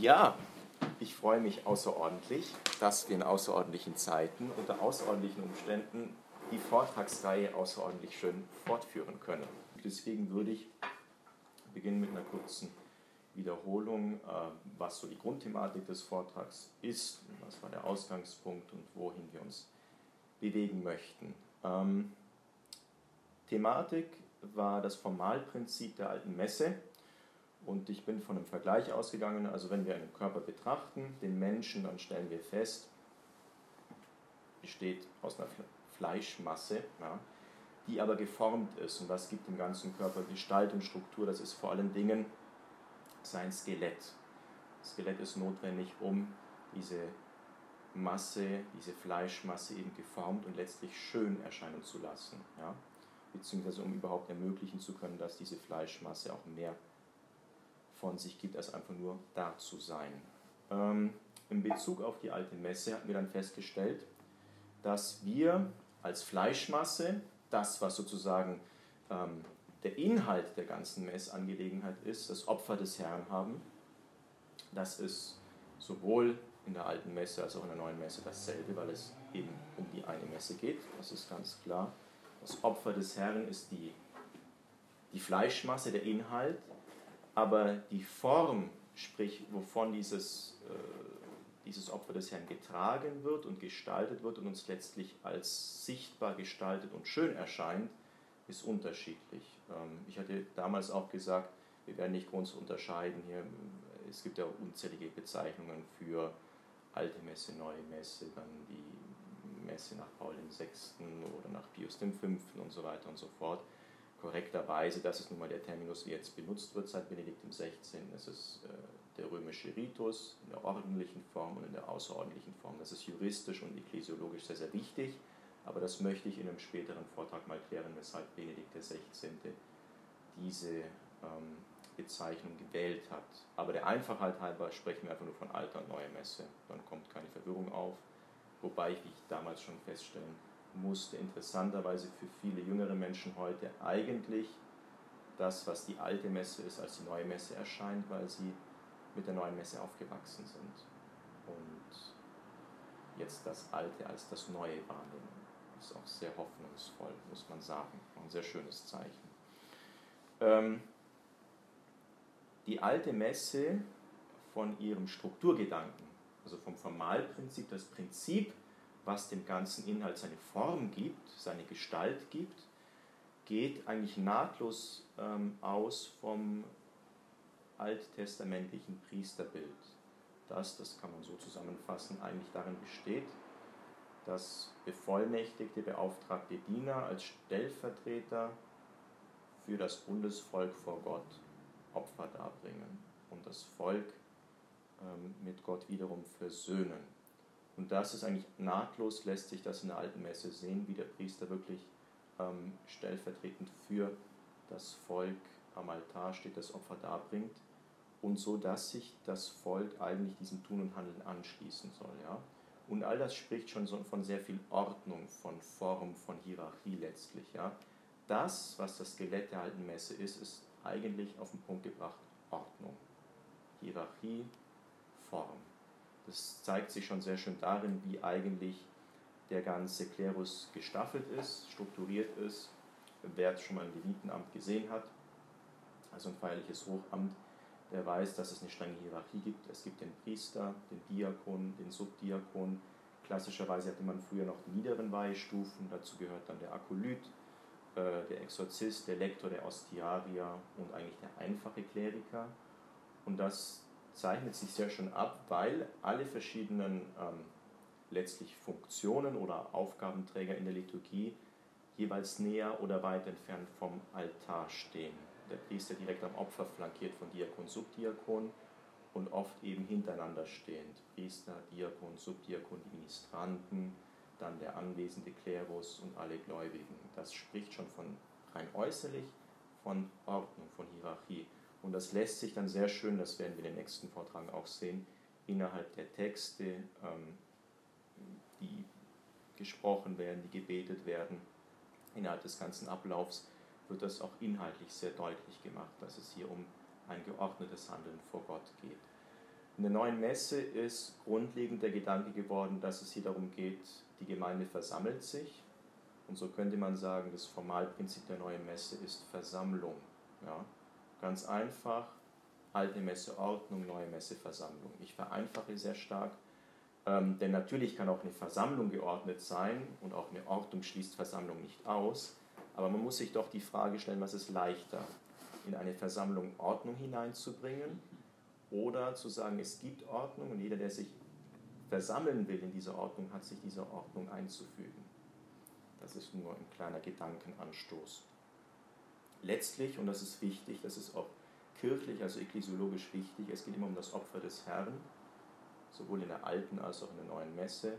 Ja, ich freue mich außerordentlich, dass wir in außerordentlichen Zeiten unter außerordentlichen Umständen die Vortragsreihe außerordentlich schön fortführen können. Deswegen würde ich beginnen mit einer kurzen Wiederholung, äh, was so die Grundthematik des Vortrags ist, was war der Ausgangspunkt und wohin wir uns bewegen möchten. Ähm, Thematik war das Formalprinzip der alten Messe und ich bin von einem Vergleich ausgegangen, also wenn wir einen Körper betrachten, den Menschen, dann stellen wir fest, besteht aus einer Fleischmasse, ja, die aber geformt ist. Und was gibt dem ganzen Körper Gestalt und Struktur? Das ist vor allen Dingen sein Skelett. Das Skelett ist notwendig, um diese Masse, diese Fleischmasse eben geformt und letztlich schön erscheinen zu lassen. Ja? Beziehungsweise um überhaupt ermöglichen zu können, dass diese Fleischmasse auch mehr von sich gibt, als einfach nur da zu sein. Ähm, in Bezug auf die alte Messe hatten wir dann festgestellt, dass wir als Fleischmasse, das was sozusagen ähm, der Inhalt der ganzen Messangelegenheit ist, das Opfer des Herrn haben. Das ist sowohl in der alten Messe als auch in der neuen Messe dasselbe, weil es eben um die eine Messe geht. Das ist ganz klar. Das Opfer des Herrn ist die, die Fleischmasse, der Inhalt, aber die Form, sprich wovon dieses, äh, dieses Opfer des Herrn getragen wird und gestaltet wird und uns letztlich als sichtbar gestaltet und schön erscheint, ist unterschiedlich. Ähm, ich hatte damals auch gesagt, wir werden nicht groß unterscheiden hier. Es gibt ja unzählige Bezeichnungen für alte Messe, neue Messe, dann die Messe nach Paul VI. oder nach Pius V. und so weiter und so fort korrekterweise, das ist nun mal der Terminus, wie jetzt benutzt wird seit Benedikt XVI. Es ist äh, der römische Ritus in der ordentlichen Form und in der außerordentlichen Form. Das ist juristisch und ekklesiologisch sehr, sehr wichtig, aber das möchte ich in einem späteren Vortrag mal klären, weshalb Benedikt XVI. diese ähm, Bezeichnung gewählt hat. Aber der Einfachheit halber sprechen wir einfach nur von alter und neuer Messe. Dann kommt keine Verwirrung auf, wobei ich, wie ich damals schon feststellen musste interessanterweise für viele jüngere Menschen heute eigentlich das, was die alte Messe ist, als die neue Messe erscheint, weil sie mit der neuen Messe aufgewachsen sind und jetzt das Alte als das Neue wahrnehmen. Das ist auch sehr hoffnungsvoll, muss man sagen. Ein sehr schönes Zeichen. Ähm, die alte Messe von ihrem Strukturgedanken, also vom Formalprinzip, das Prinzip was dem ganzen Inhalt seine Form gibt, seine Gestalt gibt, geht eigentlich nahtlos ähm, aus vom alttestamentlichen Priesterbild. Das, das kann man so zusammenfassen, eigentlich darin besteht, dass bevollmächtigte, beauftragte Diener als Stellvertreter für das Bundesvolk vor Gott Opfer darbringen und das Volk ähm, mit Gott wiederum versöhnen. Und das ist eigentlich nahtlos, lässt sich das in der alten Messe sehen, wie der Priester wirklich ähm, stellvertretend für das Volk am Altar steht, das Opfer darbringt und so, dass sich das Volk eigentlich diesem Tun und Handeln anschließen soll. Ja? Und all das spricht schon von sehr viel Ordnung, von Form, von Hierarchie letztlich. Ja? Das, was das Skelett der alten Messe ist, ist eigentlich auf den Punkt gebracht Ordnung. Hierarchie, Form. Das zeigt sich schon sehr schön darin, wie eigentlich der ganze Klerus gestaffelt ist, strukturiert ist. Wer schon mal ein Levitenamt gesehen hat, also ein feierliches Hochamt, der weiß, dass es eine strenge Hierarchie gibt. Es gibt den Priester, den Diakon, den Subdiakon. Klassischerweise hatte man früher noch die niederen Weihestufen. Dazu gehört dann der Akolyt, äh, der Exorzist, der Lektor, der Ostiarier und eigentlich der einfache Kleriker. Und das zeichnet sich sehr schön ab, weil alle verschiedenen ähm, letztlich Funktionen oder Aufgabenträger in der Liturgie jeweils näher oder weit entfernt vom Altar stehen. Der Priester direkt am Opfer flankiert von Diakon, Subdiakon und oft eben hintereinander stehend. Priester, Diakon, Subdiakon, die Ministranten, dann der anwesende Klerus und alle Gläubigen. Das spricht schon von rein äußerlich von Ordnung, von Hierarchie. Und das lässt sich dann sehr schön, das werden wir in den nächsten Vortragen auch sehen, innerhalb der Texte, ähm, die gesprochen werden, die gebetet werden, innerhalb des ganzen Ablaufs wird das auch inhaltlich sehr deutlich gemacht, dass es hier um ein geordnetes Handeln vor Gott geht. In der neuen Messe ist grundlegend der Gedanke geworden, dass es hier darum geht, die Gemeinde versammelt sich. Und so könnte man sagen, das Formalprinzip der neuen Messe ist Versammlung. Ja? Ganz einfach, alte Messe Ordnung, neue Messe Versammlung. Ich vereinfache sehr stark, ähm, denn natürlich kann auch eine Versammlung geordnet sein und auch eine Ordnung schließt Versammlung nicht aus. Aber man muss sich doch die Frage stellen, was ist leichter, in eine Versammlung Ordnung hineinzubringen oder zu sagen, es gibt Ordnung und jeder, der sich versammeln will in dieser Ordnung, hat sich dieser Ordnung einzufügen. Das ist nur ein kleiner Gedankenanstoß. Letztlich, und das ist wichtig, das ist auch kirchlich, also ekklesiologisch wichtig, es geht immer um das Opfer des Herrn, sowohl in der alten als auch in der neuen Messe.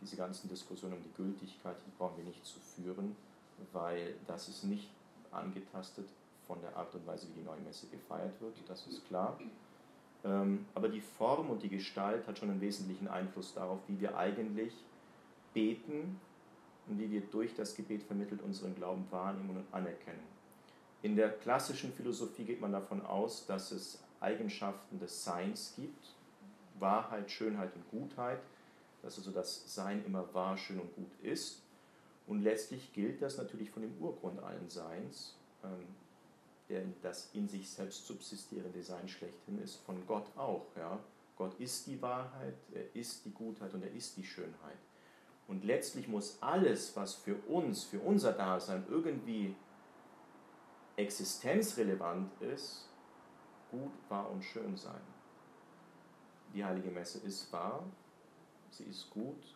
Diese ganzen Diskussionen um die Gültigkeit, die brauchen wir nicht zu führen, weil das ist nicht angetastet von der Art und Weise, wie die neue Messe gefeiert wird, das ist klar. Ähm, aber die Form und die Gestalt hat schon einen wesentlichen Einfluss darauf, wie wir eigentlich beten und wie wir durch das Gebet vermittelt unseren Glauben wahrnehmen und anerkennen. In der klassischen Philosophie geht man davon aus, dass es Eigenschaften des Seins gibt, Wahrheit, Schönheit und Gutheit, dass also das Sein immer wahr, schön und gut ist. Und letztlich gilt das natürlich von dem Urgrund allen Seins, ähm, der das in sich selbst subsistierende Sein schlechthin ist, von Gott auch. Ja? Gott ist die Wahrheit, er ist die Gutheit und er ist die Schönheit. Und letztlich muss alles, was für uns, für unser Dasein irgendwie existenzrelevant ist, gut, wahr und schön sein. Die heilige Messe ist wahr, sie ist gut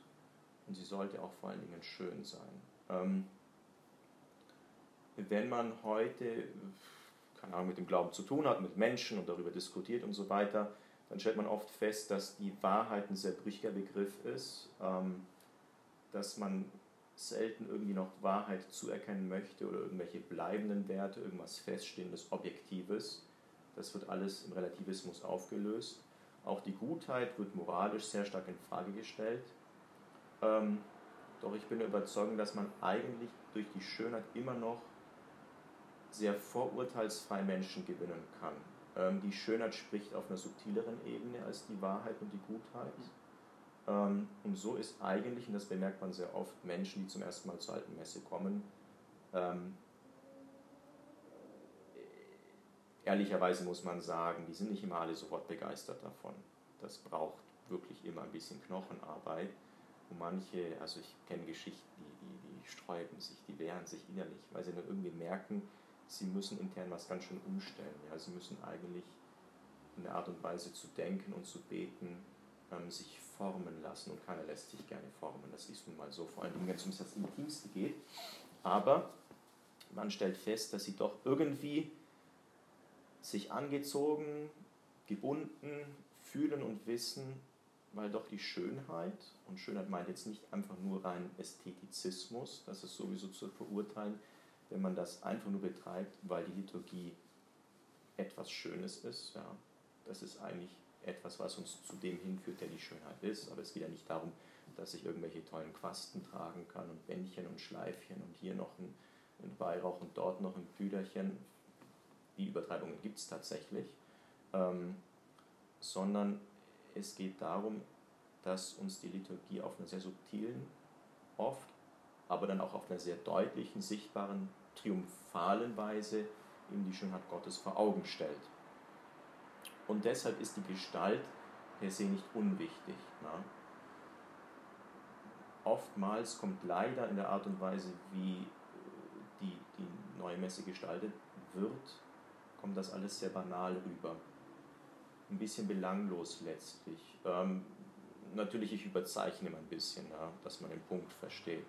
und sie sollte auch vor allen Dingen schön sein. Ähm, wenn man heute keine Ahnung, mit dem Glauben zu tun hat, mit Menschen und darüber diskutiert und so weiter, dann stellt man oft fest, dass die Wahrheit ein sehr brüchiger Begriff ist, ähm, dass man selten irgendwie noch Wahrheit zuerkennen möchte oder irgendwelche bleibenden Werte, irgendwas Feststehendes, Objektives. Das wird alles im Relativismus aufgelöst. Auch die Gutheit wird moralisch sehr stark in Frage gestellt. Ähm, doch ich bin der Überzeugung, dass man eigentlich durch die Schönheit immer noch sehr vorurteilsfrei Menschen gewinnen kann. Ähm, die Schönheit spricht auf einer subtileren Ebene als die Wahrheit und die Gutheit. Ähm, und so ist eigentlich, und das bemerkt man sehr oft, Menschen, die zum ersten Mal zur alten Messe kommen, ähm, ehrlicherweise muss man sagen, die sind nicht immer alle sofort begeistert davon. Das braucht wirklich immer ein bisschen Knochenarbeit. Und manche, also ich kenne Geschichten, die, die, die sträuben sich, die wehren sich innerlich, weil sie dann irgendwie merken, sie müssen intern was ganz schön umstellen. Ja? Sie müssen eigentlich in der Art und Weise zu denken und zu beten ähm, sich formen lassen und keiner lässt sich gerne formen. Das ist nun mal so, vor allem wenn es um das Intimste geht. Aber man stellt fest, dass sie doch irgendwie sich angezogen, gebunden fühlen und wissen, weil doch die Schönheit, und Schönheit meint jetzt nicht einfach nur rein Ästhetizismus, das ist sowieso zu verurteilen, wenn man das einfach nur betreibt, weil die Liturgie etwas Schönes ist. Ja. Das ist eigentlich etwas, was uns zu dem hinführt, der die Schönheit ist. Aber es geht ja nicht darum, dass ich irgendwelche tollen Quasten tragen kann und Bändchen und Schleifchen und hier noch ein, ein Weihrauch und dort noch ein Püderchen. Die Übertreibungen gibt es tatsächlich. Ähm, sondern es geht darum, dass uns die Liturgie auf einer sehr subtilen, oft, aber dann auch auf einer sehr deutlichen, sichtbaren triumphalen Weise ihm die Schönheit Gottes vor Augen stellt. Und deshalb ist die Gestalt per se nicht unwichtig. Na? Oftmals kommt leider in der Art und Weise, wie äh, die, die neue Messe gestaltet wird, kommt das alles sehr banal rüber. Ein bisschen belanglos letztlich. Ähm, natürlich, ich überzeichne ein bisschen, ja, dass man den Punkt versteht.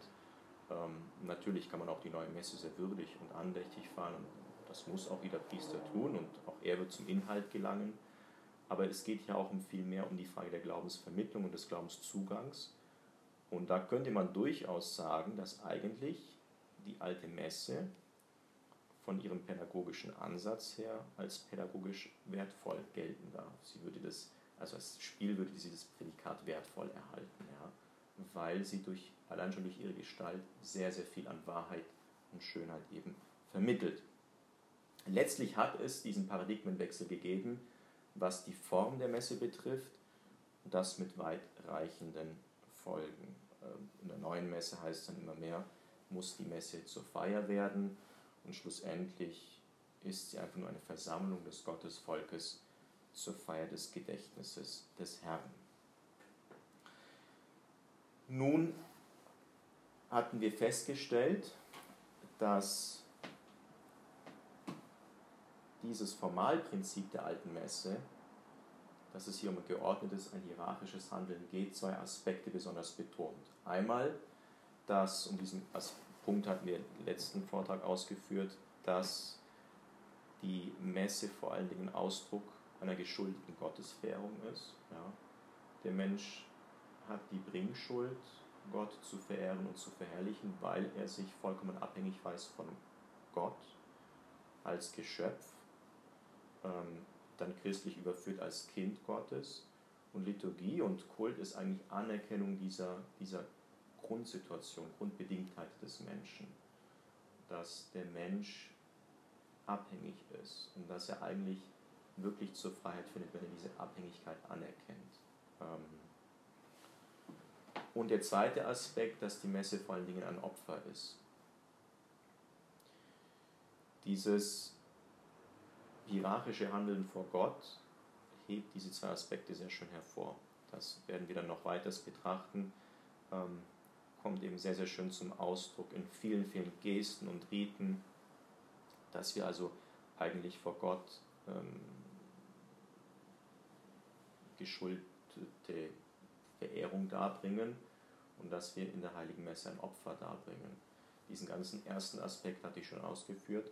Ähm, natürlich kann man auch die neue Messe sehr würdig und andächtig fahren und das muss auch jeder Priester tun und auch er wird zum Inhalt gelangen. Aber es geht ja auch um viel mehr um die Frage der Glaubensvermittlung und des Glaubenszugangs. Und da könnte man durchaus sagen, dass eigentlich die alte Messe von ihrem pädagogischen Ansatz her als pädagogisch wertvoll gelten darf. Sie würde das, also als Spiel würde sie das Prädikat wertvoll erhalten, ja, weil sie durch allein schon durch ihre Gestalt sehr, sehr viel an Wahrheit und Schönheit eben vermittelt. Letztlich hat es diesen Paradigmenwechsel gegeben, was die Form der Messe betrifft, das mit weitreichenden Folgen. Ähm, in der neuen Messe heißt es dann immer mehr, muss die Messe zur Feier werden und schlussendlich ist sie einfach nur eine Versammlung des Gottesvolkes zur Feier des Gedächtnisses des Herrn. Nun hatten wir festgestellt, dass dieses Formalprinzip der alten Messe, dass es hier um ein geordnetes, ein hierarchisches Handeln geht, zwei Aspekte besonders betont. Einmal, dass, um diesen Punkt hatten wir im letzten Vortrag ausgeführt, dass die Messe vor allen Dingen Ausdruck einer geschuldeten Gottesverehrung ist. Ja. Der Mensch hat die Bringschuld, Gott zu verehren und zu verherrlichen, weil er sich vollkommen abhängig weiß von Gott als Geschöpf, dann christlich überführt als Kind Gottes. Und Liturgie und Kult ist eigentlich Anerkennung dieser, dieser Grundsituation, Grundbedingtheit des Menschen. Dass der Mensch abhängig ist und dass er eigentlich wirklich zur Freiheit findet, wenn er diese Abhängigkeit anerkennt. Ähm, und der zweite Aspekt, dass die Messe vor allen Dingen ein Opfer ist. Dieses hierarchische Handeln vor Gott hebt diese zwei Aspekte sehr schön hervor. Das werden wir dann noch weiters betrachten. Ähm, kommt eben sehr, sehr schön zum Ausdruck in vielen, vielen Gesten und Riten, dass wir also eigentlich vor Gott ähm, geschuldete Verehrung darbringen und dass wir in der Heiligen Messe ein Opfer darbringen. Diesen ganzen ersten Aspekt hatte ich schon ausgeführt.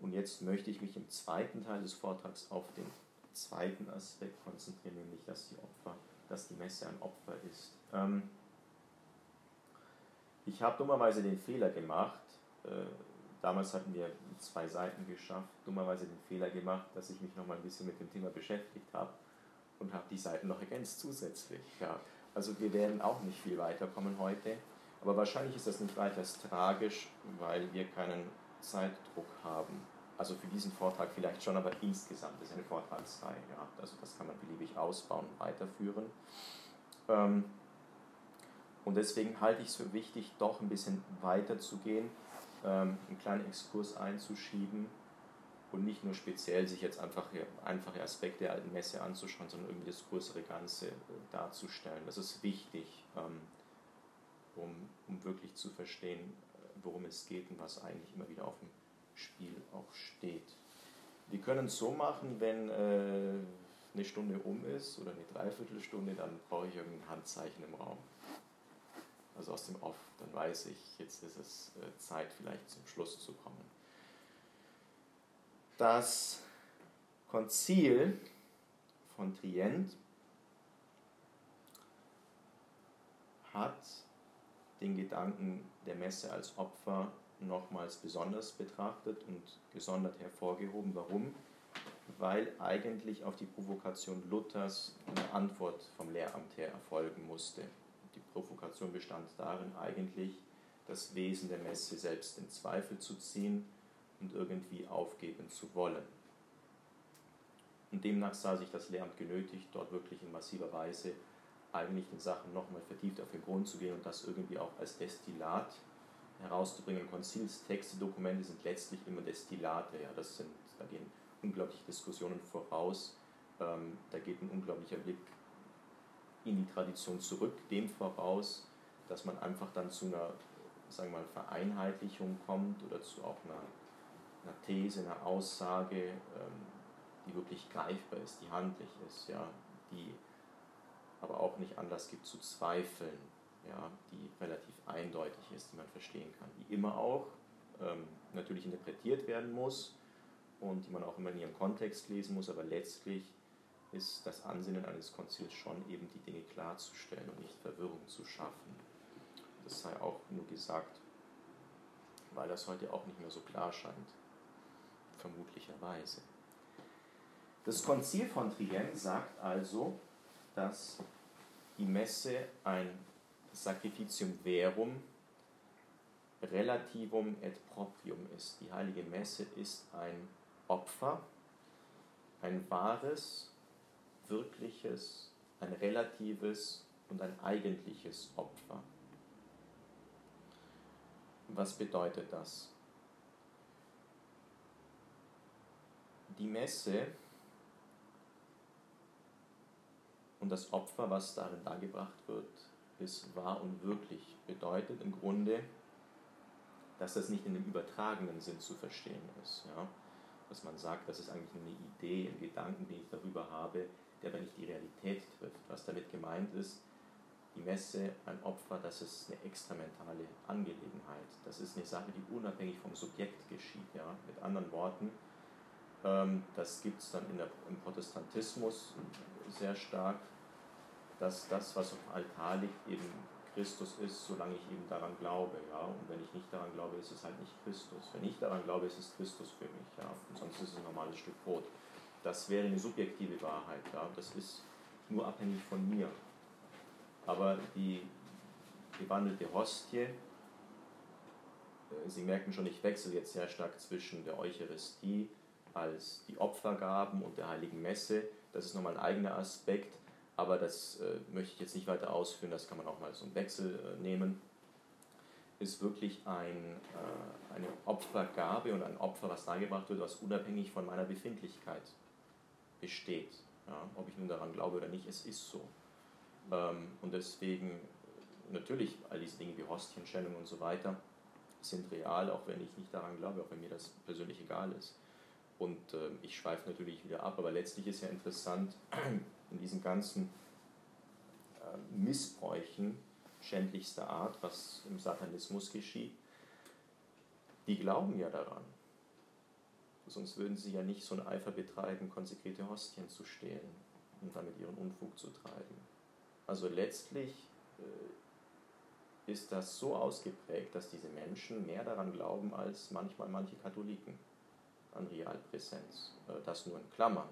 Und jetzt möchte ich mich im zweiten Teil des Vortrags auf den zweiten Aspekt konzentrieren, nämlich dass die Opfer, dass die Messe ein Opfer ist. Ähm, ich habe dummerweise den Fehler gemacht, äh, damals hatten wir zwei Seiten geschafft, dummerweise den Fehler gemacht, dass ich mich noch mal ein bisschen mit dem Thema beschäftigt habe und habe die Seiten noch ergänzt zusätzlich. Ja. Also wir werden auch nicht viel weiterkommen heute, aber wahrscheinlich ist das nicht weiter tragisch, weil wir keinen Zeitdruck haben. Also für diesen Vortrag vielleicht schon, aber insgesamt ist eine Vortragsreihe. Ja. Also das kann man beliebig ausbauen und weiterführen. Ähm, und deswegen halte ich es für wichtig, doch ein bisschen weiter zu gehen, ähm, einen kleinen Exkurs einzuschieben und nicht nur speziell sich jetzt einfach einfache Aspekte der alten Messe anzuschauen, sondern irgendwie das größere Ganze äh, darzustellen. Das ist wichtig, ähm, um, um wirklich zu verstehen, worum es geht und was eigentlich immer wieder auf dem Spiel auch steht. Wir können es so machen, wenn äh, eine Stunde um ist oder eine Dreiviertelstunde, dann brauche ich irgendein Handzeichen im Raum. Also aus dem Off, dann weiß ich, jetzt ist es Zeit, vielleicht zum Schluss zu kommen. Das Konzil von Trient hat den Gedanken der Messe als Opfer nochmals besonders betrachtet und gesondert hervorgehoben. Warum? Weil eigentlich auf die Provokation Luthers eine Antwort vom Lehramt her erfolgen musste. Die Provokation bestand darin, eigentlich das Wesen der Messe selbst in Zweifel zu ziehen und irgendwie aufgeben zu wollen. Und demnach sah sich das Lehramt genötigt, dort wirklich in massiver Weise eigentlich den Sachen nochmal vertieft auf den Grund zu gehen und das irgendwie auch als Destillat herauszubringen. Konzilstexte, Dokumente sind letztlich immer Destillate. Ja, das sind, da gehen unglaubliche Diskussionen voraus. Ähm, da geht ein unglaublicher Blick in die Tradition zurück, dem voraus, dass man einfach dann zu einer sagen wir mal, Vereinheitlichung kommt oder zu auch einer einer These, einer Aussage, ähm, die wirklich greifbar ist, die handlich ist, ja, die aber auch nicht Anlass gibt zu zweifeln, ja, die relativ eindeutig ist, die man verstehen kann, die immer auch ähm, natürlich interpretiert werden muss und die man auch immer in ihrem Kontext lesen muss, aber letztlich ist das Ansinnen eines Konzils schon eben die Dinge klarzustellen und nicht Verwirrung zu schaffen. Das sei auch nur gesagt, weil das heute auch nicht mehr so klar scheint vermutlicherweise. Das Konzil von Trient sagt also, dass die Messe ein Sacrificium verum relativum et proprium ist. Die heilige Messe ist ein Opfer, ein wahres, wirkliches, ein relatives und ein eigentliches Opfer. Was bedeutet das? Die Messe und das Opfer, was darin dargebracht wird, ist wahr und wirklich. Bedeutet im Grunde, dass das nicht in dem übertragenen Sinn zu verstehen ist. Ja? Dass man sagt, das ist eigentlich eine Idee, ein Gedanken, den ich darüber habe, der aber nicht die Realität trifft. Was damit gemeint ist, die Messe, ein Opfer, das ist eine extramentale Angelegenheit. Das ist eine Sache, die unabhängig vom Subjekt geschieht. Ja? Mit anderen Worten, ähm, das gibt es dann der, im Protestantismus sehr stark, dass das, was auf dem Altar liegt, eben Christus ist, solange ich eben daran glaube. Ja? Und wenn ich nicht daran glaube, ist es halt nicht Christus. Wenn ich daran glaube, ist es Christus für mich. Ja? Und sonst ist es ein normales Stück Brot. Das wäre eine subjektive Wahrheit. Ja? Das ist nur abhängig von mir. Aber die gewandelte Hostie, äh, Sie merken schon, ich wechsle jetzt sehr stark zwischen der Eucharistie als die Opfergaben und der Heiligen Messe. Das ist nochmal ein eigener Aspekt, aber das äh, möchte ich jetzt nicht weiter ausführen, das kann man auch mal so einen Wechsel äh, nehmen. Ist wirklich ein, äh, eine Opfergabe und ein Opfer, was dargebracht wird, was unabhängig von meiner Befindlichkeit besteht. Ja, ob ich nun daran glaube oder nicht, es ist so. Ähm, und deswegen, natürlich, all diese Dinge wie Hostienstellung und so weiter sind real, auch wenn ich nicht daran glaube, auch wenn mir das persönlich egal ist. Und äh, ich schweife natürlich wieder ab, aber letztlich ist ja interessant, in diesen ganzen äh, Missbräuchen schändlichster Art, was im Satanismus geschieht, die glauben ja daran. Sonst würden sie ja nicht so einen Eifer betreiben, konsekrete Hostien zu stehlen und damit ihren Unfug zu treiben. Also letztlich äh, ist das so ausgeprägt, dass diese Menschen mehr daran glauben als manchmal manche Katholiken an Realpräsenz. Äh, das nur in Klammern.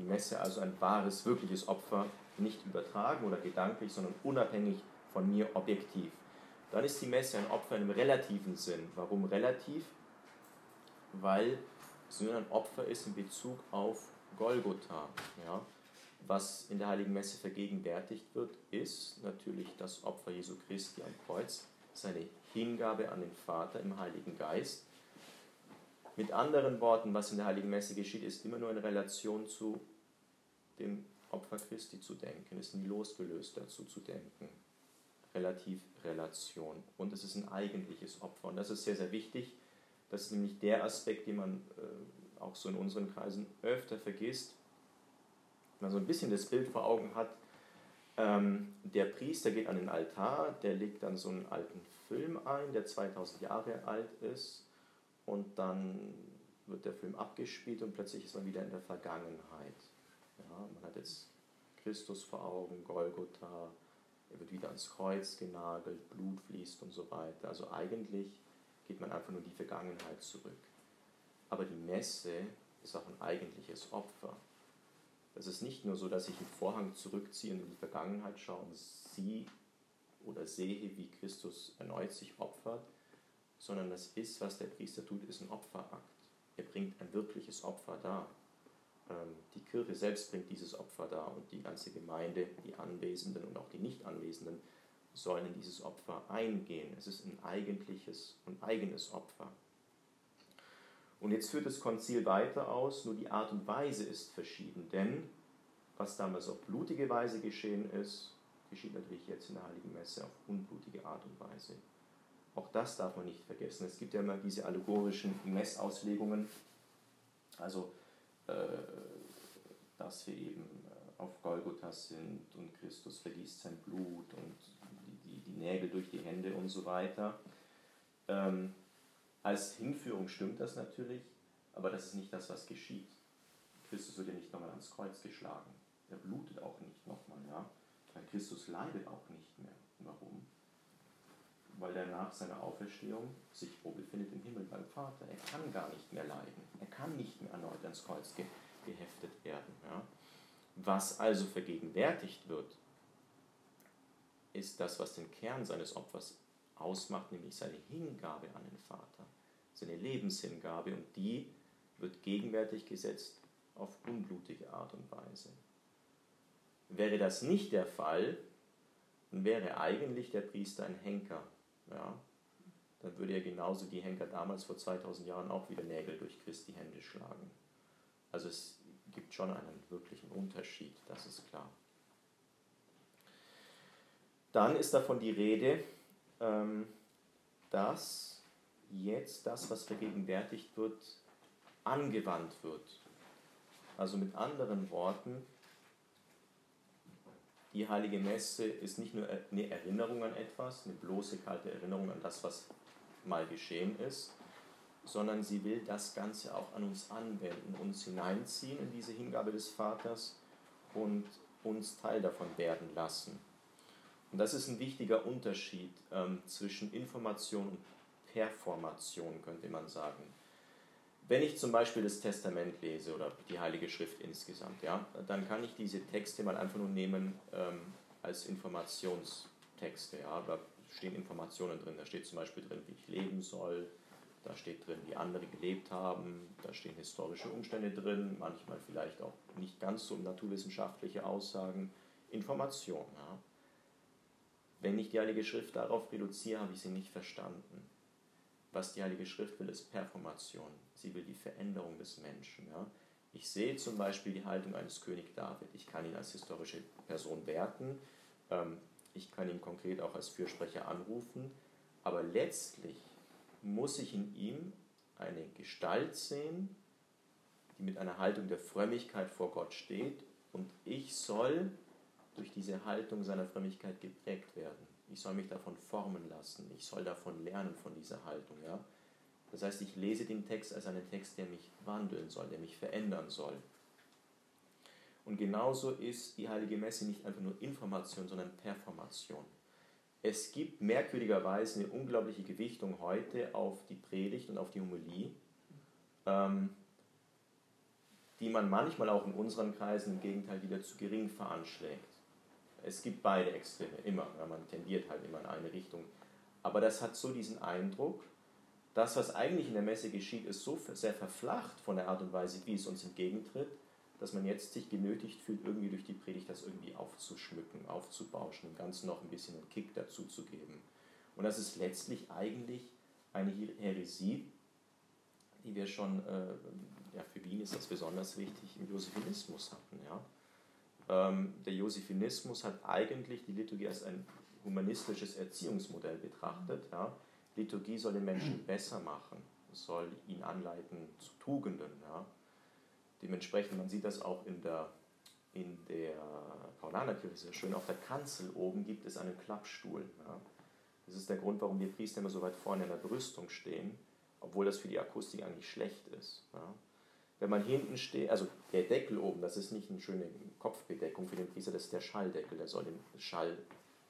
Die Messe also ein wahres, wirkliches Opfer, nicht übertragen oder gedanklich, sondern unabhängig von mir objektiv. Dann ist die Messe ein Opfer im relativen Sinn. Warum relativ? Weil nur ein Opfer ist in Bezug auf Golgotha. Ja? Was in der Heiligen Messe vergegenwärtigt wird, ist natürlich das Opfer Jesu Christi am Kreuz, seine Hingabe an den Vater im Heiligen Geist. Mit anderen Worten, was in der Heiligen Messe geschieht, ist immer nur in Relation zu dem Opfer Christi zu denken, ist nie losgelöst dazu zu denken. Relativ Relation. Und es ist ein eigentliches Opfer. Und das ist sehr, sehr wichtig. Das ist nämlich der Aspekt, den man äh, auch so in unseren Kreisen öfter vergisst man so ein bisschen das Bild vor Augen hat, ähm, der Priester geht an den Altar, der legt dann so einen alten Film ein, der 2000 Jahre alt ist und dann wird der Film abgespielt und plötzlich ist man wieder in der Vergangenheit. Ja, man hat jetzt Christus vor Augen, Golgotha, er wird wieder ans Kreuz genagelt, Blut fließt und so weiter. Also eigentlich geht man einfach nur in die Vergangenheit zurück. Aber die Messe ist auch ein eigentliches Opfer. Es ist nicht nur so, dass ich einen Vorhang zurückziehe und in die Vergangenheit schaue und sehe oder sehe, wie Christus erneut sich opfert, sondern das ist, was der Priester tut, ist ein Opferakt. Er bringt ein wirkliches Opfer dar. Ähm, die Kirche selbst bringt dieses Opfer dar und die ganze Gemeinde, die Anwesenden und auch die Nicht-Anwesenden sollen in dieses Opfer eingehen. Es ist ein eigentliches und eigenes Opfer. Und jetzt führt das Konzil weiter aus, nur die Art und Weise ist verschieden, denn was damals auf blutige Weise geschehen ist, geschieht natürlich jetzt in der Heiligen Messe auf unblutige Art und Weise. Auch das darf man nicht vergessen. Es gibt ja immer diese allegorischen Messauslegungen, also dass wir eben äh, auf Golgotha sind und Christus vergießt sein Blut und die, die, die Nägel durch die Hände und so weiter. Ähm, als Hinführung stimmt das natürlich, aber das ist nicht das, was geschieht. Christus wird ja nicht nochmal ans Kreuz geschlagen. Er blutet auch nicht nochmal, ja. Weil Christus leidet auch nicht mehr. Warum? Weil er nach seiner Auferstehung sich wo befindet im Himmel beim Vater. Er kann gar nicht mehr leiden. Er kann nicht mehr erneut ans Kreuz ge geheftet werden. Ja. Was also vergegenwärtigt wird, ist das, was den Kern seines Opfers ausmacht, nämlich seine Hingabe an den Vater, seine Lebenshingabe und die wird gegenwärtig gesetzt auf unblutige Art und Weise. Wäre das nicht der Fall, dann wäre eigentlich der Priester ein Henker. Ja? Dann würde er genauso die Henker damals vor 2000 Jahren auch wieder Nägel durch Christi Hände schlagen. Also es gibt schon einen wirklichen Unterschied, das ist klar. Dann ist davon die Rede, ähm, dass jetzt das, was vergegenwärtigt wird, angewandt wird. Also mit anderen Worten, die heilige Messe ist nicht nur eine Erinnerung an etwas, eine bloße kalte Erinnerung an das, was mal geschehen ist, sondern sie will das Ganze auch an uns anwenden, uns hineinziehen in diese Hingabe des Vaters und uns Teil davon werden lassen. Und das ist ein wichtiger Unterschied ähm, zwischen Information und Performation, könnte man sagen. Wenn ich zum Beispiel das Testament lese oder die Heilige Schrift insgesamt, ja, dann kann ich diese Texte mal einfach nur nehmen ähm, als Informationstexte. Ja. Da stehen Informationen drin. Da steht zum Beispiel drin, wie ich leben soll. Da steht drin, wie andere gelebt haben. Da stehen historische Umstände drin. Manchmal vielleicht auch nicht ganz so naturwissenschaftliche Aussagen. Information. Ja. Wenn ich die Heilige Schrift darauf reduziere, habe ich sie nicht verstanden. Was die Heilige Schrift will, ist Performation. Sie will die Veränderung des Menschen. Ja. Ich sehe zum Beispiel die Haltung eines König David. Ich kann ihn als historische Person werten. Ähm, ich kann ihn konkret auch als Fürsprecher anrufen. Aber letztlich muss ich in ihm eine Gestalt sehen, die mit einer Haltung der Frömmigkeit vor Gott steht. Und ich soll durch diese Haltung seiner Frömmigkeit geprägt werden. Ich soll mich davon formen lassen. Ich soll davon lernen, von dieser Haltung. Ja? Das heißt, ich lese den Text als einen Text, der mich wandeln soll, der mich verändern soll. Und genauso ist die Heilige Messe nicht einfach nur Information, sondern Performation. Es gibt merkwürdigerweise eine unglaubliche Gewichtung heute auf die Predigt und auf die Homilie, ähm, die man manchmal auch in unseren Kreisen im Gegenteil wieder zu gering veranschlägt. Es gibt beide Extreme, immer. Ja, man tendiert halt immer in eine Richtung. Aber das hat so diesen Eindruck, das, was eigentlich in der Messe geschieht, ist so sehr verflacht von der Art und Weise, wie es uns entgegentritt, dass man jetzt sich genötigt fühlt, irgendwie durch die Predigt das irgendwie aufzuschmücken, aufzubauschen, dem Ganzen noch ein bisschen einen Kick dazu zu geben. Und das ist letztlich eigentlich eine Häresie, die wir schon, äh, ja, für Wien ist das besonders wichtig, im Josephinismus hatten. Ja? Ähm, der Josephinismus hat eigentlich die Liturgie als ein humanistisches Erziehungsmodell betrachtet. Ja. Liturgie soll den Menschen besser machen, soll ihn anleiten zu Tugenden. Ja. Dementsprechend, man sieht das auch in der, in der Paulanerkirche sehr schön, auf der Kanzel oben gibt es einen Klappstuhl. Ja. Das ist der Grund, warum wir Priester immer so weit vorne in der Brüstung stehen, obwohl das für die Akustik eigentlich schlecht ist. Ja. Wenn man hinten steht, also der Deckel oben, das ist nicht eine schöne Kopfbedeckung für den Priester, das ist der Schalldeckel, der soll den Schall,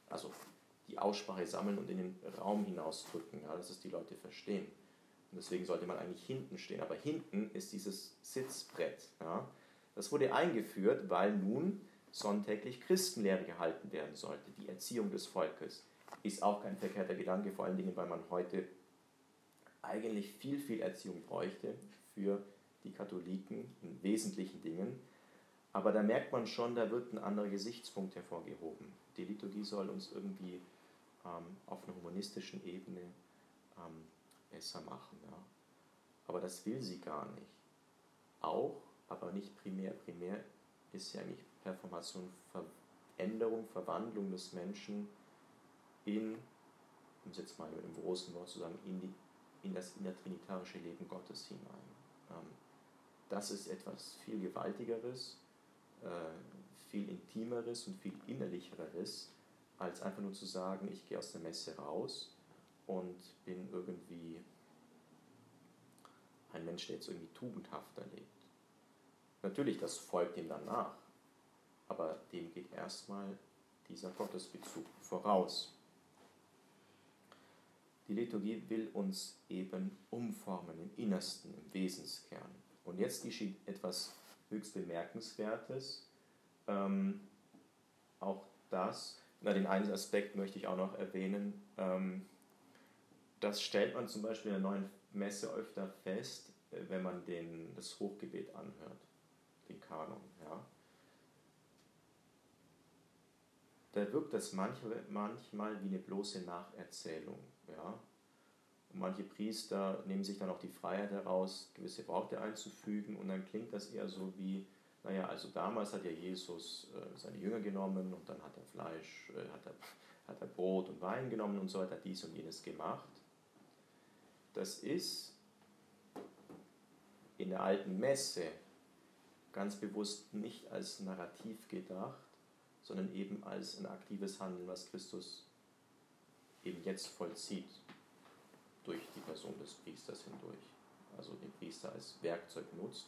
also die Aussprache sammeln und in den Raum hinausdrücken, ja, dass es die Leute verstehen. Und deswegen sollte man eigentlich hinten stehen. Aber hinten ist dieses Sitzbrett. Ja. Das wurde eingeführt, weil nun sonntäglich Christenlehre gehalten werden sollte. Die Erziehung des Volkes ist auch kein verkehrter Gedanke, vor allen Dingen, weil man heute eigentlich viel, viel Erziehung bräuchte für die Katholiken in wesentlichen Dingen. Aber da merkt man schon, da wird ein anderer Gesichtspunkt hervorgehoben. Die Liturgie soll uns irgendwie ähm, auf einer humanistischen Ebene ähm, besser machen. Ja. Aber das will sie gar nicht. Auch, aber nicht primär. Primär ist ja eigentlich Performation, Veränderung, Verwandlung des Menschen in, um es jetzt mal einem großen Wort zu sagen, in, die, in das innertrinitarische Leben Gottes hinein. Ähm, das ist etwas viel Gewaltigeres, äh, viel Intimeres und viel Innerlicheres, als einfach nur zu sagen, ich gehe aus der Messe raus und bin irgendwie ein Mensch, der jetzt irgendwie tugendhafter lebt. Natürlich, das folgt ihm danach, aber dem geht erstmal dieser Gottesbezug voraus. Die Liturgie will uns eben umformen im Innersten, im Wesenskern. Und jetzt geschieht etwas höchst Bemerkenswertes. Ähm, auch das, na, den einen Aspekt möchte ich auch noch erwähnen. Ähm, das stellt man zum Beispiel in der neuen Messe öfter fest, äh, wenn man den, das Hochgebet anhört, den Kanon. Ja. Da wirkt das manchmal, manchmal wie eine bloße Nacherzählung. Ja. Und manche Priester nehmen sich dann auch die Freiheit heraus, gewisse Worte einzufügen und dann klingt das eher so wie, naja, also damals hat ja Jesus äh, seine Jünger genommen und dann hat er Fleisch, äh, hat, er, hat er Brot und Wein genommen und so hat er dies und jenes gemacht. Das ist in der alten Messe ganz bewusst nicht als Narrativ gedacht, sondern eben als ein aktives Handeln, was Christus eben jetzt vollzieht durch die Person des Priesters hindurch. Also den Priester als Werkzeug nutzt,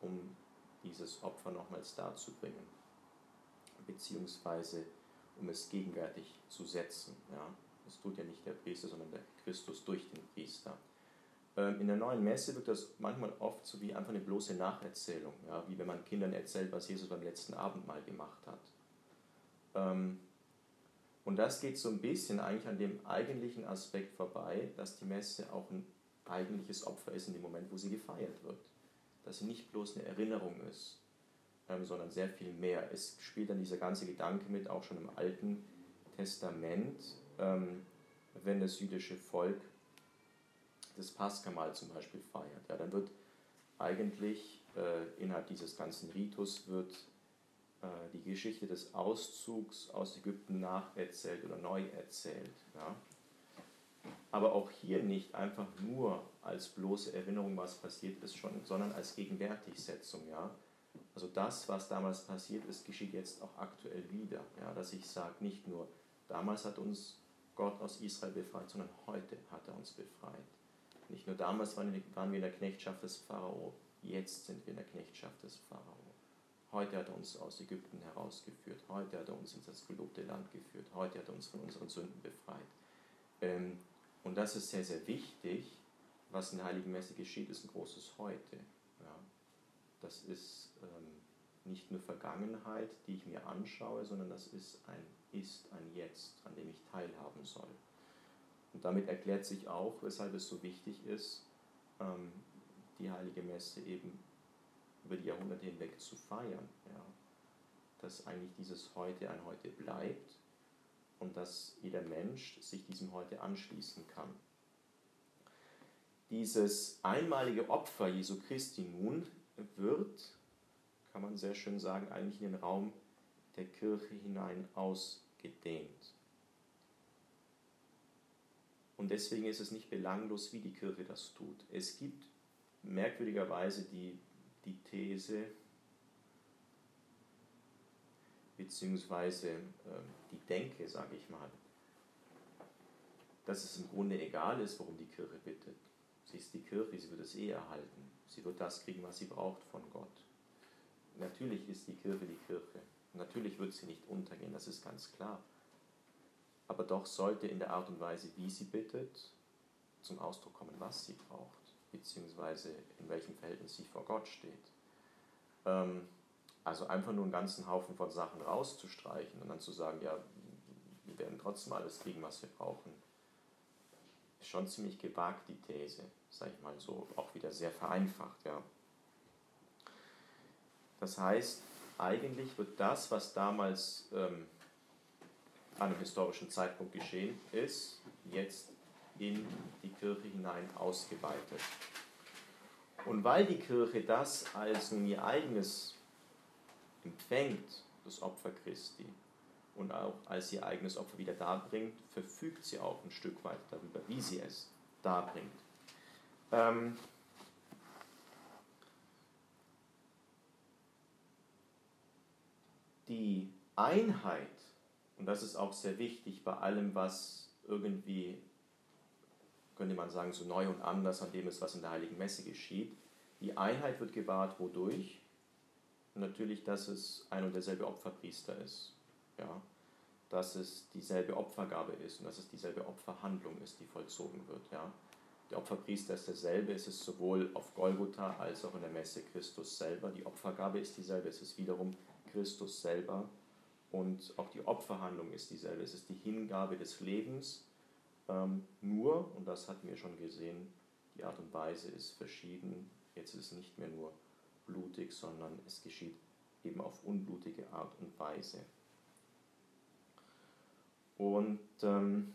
um dieses Opfer nochmals darzubringen, beziehungsweise um es gegenwärtig zu setzen. Ja. Das tut ja nicht der Priester, sondern der Christus durch den Priester. Ähm, in der neuen Messe wird das manchmal oft so wie einfach eine bloße Nacherzählung, ja, wie wenn man Kindern erzählt, was Jesus beim letzten Abendmahl gemacht hat. Und das geht so ein bisschen eigentlich an dem eigentlichen Aspekt vorbei, dass die Messe auch ein eigentliches Opfer ist in dem Moment, wo sie gefeiert wird. Dass sie nicht bloß eine Erinnerung ist, ähm, sondern sehr viel mehr. Es spielt dann dieser ganze Gedanke mit, auch schon im Alten Testament, ähm, wenn das jüdische Volk das Paschamahl zum Beispiel feiert. Ja, dann wird eigentlich äh, innerhalb dieses ganzen Ritus wird die Geschichte des Auszugs aus Ägypten nacherzählt oder neu erzählt. Ja? Aber auch hier nicht einfach nur als bloße Erinnerung, was passiert ist, schon, sondern als Gegenwärtigsetzung. Ja? Also das, was damals passiert ist, geschieht jetzt auch aktuell wieder. Ja? Dass ich sage, nicht nur damals hat uns Gott aus Israel befreit, sondern heute hat er uns befreit. Nicht nur damals waren wir in der Knechtschaft des Pharao, jetzt sind wir in der Knechtschaft des Pharao. Heute hat er uns aus Ägypten herausgeführt. Heute hat er uns in das gelobte Land geführt. Heute hat er uns von unseren Sünden befreit. Ähm, und das ist sehr, sehr wichtig. Was in der Heiligen Messe geschieht, ist ein großes Heute. Das ist ähm, nicht nur Vergangenheit, die ich mir anschaue, sondern das ist ein Ist, ein Jetzt, an dem ich teilhaben soll. Und damit erklärt sich auch, weshalb es so wichtig ist, ähm, die Heilige Messe eben über die Jahrhunderte hinweg zu feiern. Ja. Dass eigentlich dieses Heute ein Heute bleibt und dass jeder Mensch sich diesem Heute anschließen kann. Dieses einmalige Opfer Jesu Christi nun wird, kann man sehr schön sagen, eigentlich in den Raum der Kirche hinein ausgedehnt. Und deswegen ist es nicht belanglos, wie die Kirche das tut. Es gibt merkwürdigerweise die die These beziehungsweise äh, die Denke, sage ich mal, dass es im Grunde egal ist, worum die Kirche bittet. Sie ist die Kirche, sie wird es eh erhalten. Sie wird das kriegen, was sie braucht von Gott. Natürlich ist die Kirche die Kirche. Natürlich wird sie nicht untergehen, das ist ganz klar. Aber doch sollte in der Art und Weise, wie sie bittet, zum Ausdruck kommen, was sie braucht beziehungsweise in welchem Verhältnis sie vor Gott steht. Ähm, also einfach nur einen ganzen Haufen von Sachen rauszustreichen und dann zu sagen, ja, wir werden trotzdem alles kriegen, was wir brauchen, ist schon ziemlich gewagt, die These, sage ich mal so, auch wieder sehr vereinfacht. Ja. Das heißt, eigentlich wird das, was damals ähm, an einem historischen Zeitpunkt geschehen ist, jetzt in die Kirche hinein ausgeweitet. Und weil die Kirche das als nun ihr eigenes empfängt, das Opfer Christi, und auch als ihr eigenes Opfer wieder darbringt, verfügt sie auch ein Stück weit darüber, wie sie es darbringt. Ähm, die Einheit, und das ist auch sehr wichtig bei allem, was irgendwie könnte man sagen, so neu und anders an dem ist, was in der Heiligen Messe geschieht. Die Einheit wird gewahrt, wodurch? Natürlich, dass es ein und derselbe Opferpriester ist. Ja? Dass es dieselbe Opfergabe ist und dass es dieselbe Opferhandlung ist, die vollzogen wird. Ja? Der Opferpriester ist derselbe, es ist sowohl auf Golgotha als auch in der Messe Christus selber. Die Opfergabe ist dieselbe, es ist wiederum Christus selber. Und auch die Opferhandlung ist dieselbe. Es ist die Hingabe des Lebens ähm, nur, und das hatten wir schon gesehen, Die Art und Weise ist verschieden. Jetzt ist es nicht mehr nur blutig, sondern es geschieht eben auf unblutige Art und Weise. Und ähm,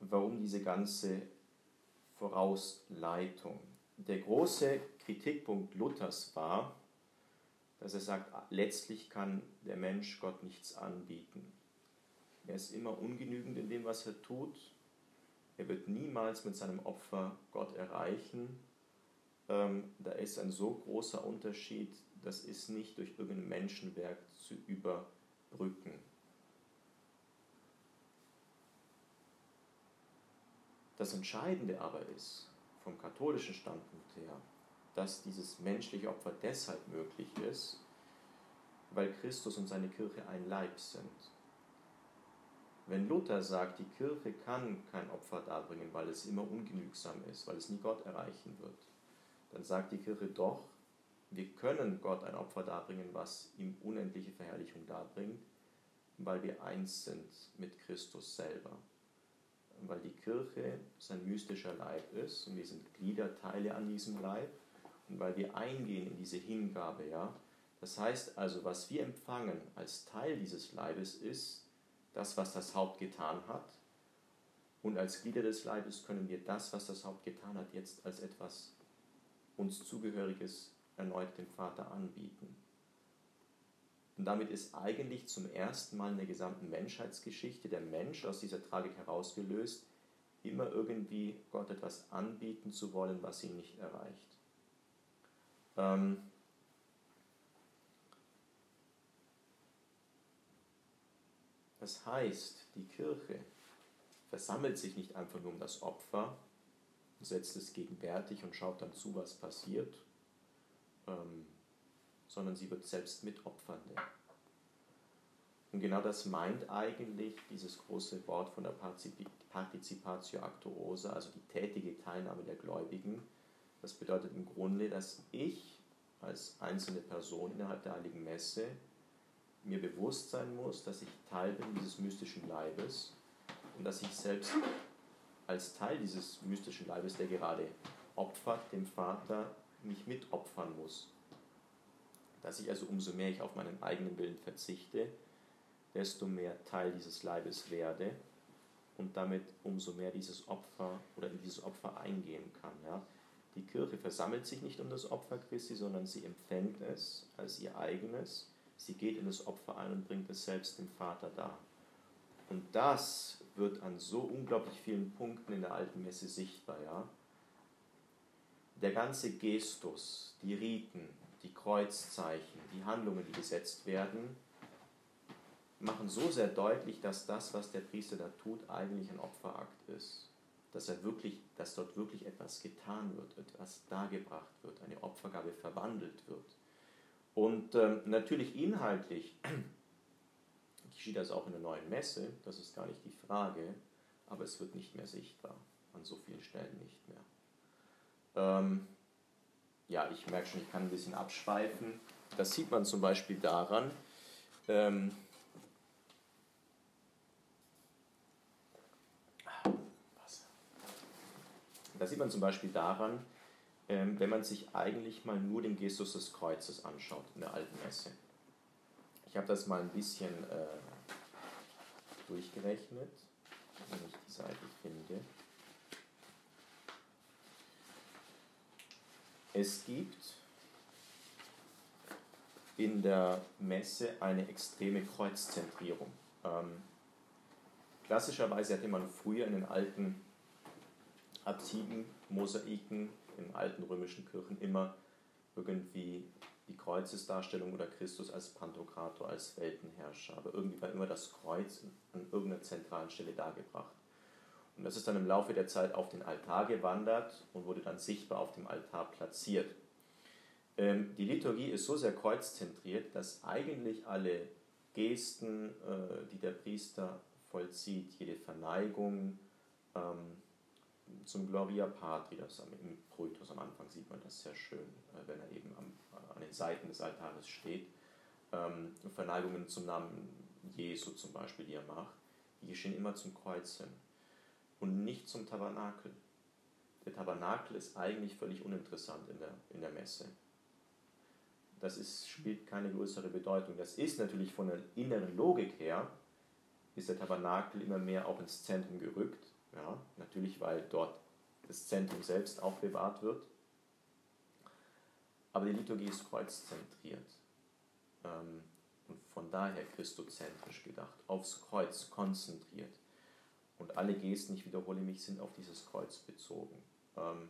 warum diese ganze Vorausleitung? Der große Kritikpunkt Luthers war, dass er sagt, letztlich kann der Mensch Gott nichts anbieten. Er ist immer ungenügend in dem, was er tut. Er wird niemals mit seinem Opfer Gott erreichen. Ähm, da ist ein so großer Unterschied, das ist nicht durch irgendein Menschenwerk zu überbrücken. Das Entscheidende aber ist, vom katholischen Standpunkt her, dass dieses menschliche Opfer deshalb möglich ist, weil Christus und seine Kirche ein Leib sind. Wenn Luther sagt, die Kirche kann kein Opfer darbringen, weil es immer ungenügsam ist, weil es nie Gott erreichen wird, dann sagt die Kirche doch, wir können Gott ein Opfer darbringen, was ihm unendliche Verherrlichung darbringt, weil wir eins sind mit Christus selber weil die Kirche sein mystischer Leib ist und wir sind Gliederteile an diesem Leib und weil wir eingehen in diese Hingabe, ja. Das heißt also, was wir empfangen als Teil dieses Leibes ist das, was das Haupt getan hat. Und als Glieder des Leibes können wir das, was das Haupt getan hat, jetzt als etwas uns Zugehöriges erneut dem Vater anbieten. Und damit ist eigentlich zum ersten Mal in der gesamten Menschheitsgeschichte der Mensch aus dieser Tragik herausgelöst, immer irgendwie Gott etwas anbieten zu wollen, was ihn nicht erreicht. Ähm das heißt, die Kirche versammelt sich nicht einfach nur um das Opfer, setzt es gegenwärtig und schaut dann zu, was passiert. Ähm sondern sie wird selbst Mitopfernde. Und genau das meint eigentlich dieses große Wort von der Participatio Actuosa, also die tätige Teilnahme der Gläubigen. Das bedeutet im Grunde, dass ich als einzelne Person innerhalb der Heiligen Messe mir bewusst sein muss, dass ich Teil bin dieses mystischen Leibes und dass ich selbst als Teil dieses mystischen Leibes, der gerade opfert, dem Vater, mich mitopfern muss dass ich also umso mehr ich auf meinen eigenen Willen verzichte, desto mehr Teil dieses Leibes werde und damit umso mehr dieses Opfer oder in dieses Opfer eingehen kann. Ja. Die Kirche versammelt sich nicht um das Opfer Christi, sondern sie empfängt es als ihr eigenes. Sie geht in das Opfer ein und bringt es selbst dem Vater dar. Und das wird an so unglaublich vielen Punkten in der alten Messe sichtbar. Ja. Der ganze Gestus, die Riten, die Kreuzzeichen, die Handlungen, die gesetzt werden, machen so sehr deutlich, dass das, was der Priester da tut, eigentlich ein Opferakt ist. Dass, er wirklich, dass dort wirklich etwas getan wird, etwas dargebracht wird, eine Opfergabe verwandelt wird. Und ähm, natürlich inhaltlich geschieht das auch in der neuen Messe, das ist gar nicht die Frage, aber es wird nicht mehr sichtbar, an so vielen Stellen nicht mehr. Ähm, ja, ich merke schon, ich kann ein bisschen abschweifen. Das sieht man zum Beispiel daran, ähm, Das sieht man zum Beispiel daran, wenn man sich eigentlich mal nur den Gestus des Kreuzes anschaut in der alten Messe. Ich habe das mal ein bisschen äh, durchgerechnet, wenn ich die Seite finde. Es gibt in der Messe eine extreme Kreuzzentrierung. Ähm, klassischerweise hatte man früher in den alten Apsiden, Mosaiken, in alten römischen Kirchen immer irgendwie die Kreuzesdarstellung oder Christus als Pantokrator, als Weltenherrscher. Aber irgendwie war immer das Kreuz an irgendeiner zentralen Stelle dargebracht. Und das ist dann im Laufe der Zeit auf den Altar gewandert und wurde dann sichtbar auf dem Altar platziert. Ähm, die Liturgie ist so sehr kreuzzentriert, dass eigentlich alle Gesten, äh, die der Priester vollzieht, jede Verneigung ähm, zum Gloria Patri, das im Proitus am Anfang sieht man das sehr schön, äh, wenn er eben am, an den Seiten des Altares steht. Ähm, Verneigungen zum Namen Jesu zum Beispiel, die er macht, die geschehen immer zum Kreuz hin. und nicht zum Tabernakel. Der Tabernakel ist eigentlich völlig uninteressant in der, in der Messe. Das ist, spielt keine größere Bedeutung. Das ist natürlich von der inneren Logik her, ist der Tabernakel immer mehr auch ins Zentrum gerückt. Ja, natürlich, weil dort das Zentrum selbst auch bewahrt wird. Aber die Liturgie ist kreuzzentriert ähm, und von daher christozentrisch gedacht, aufs Kreuz konzentriert. Und alle Gesten, ich wiederhole mich, sind auf dieses Kreuz bezogen. Ähm,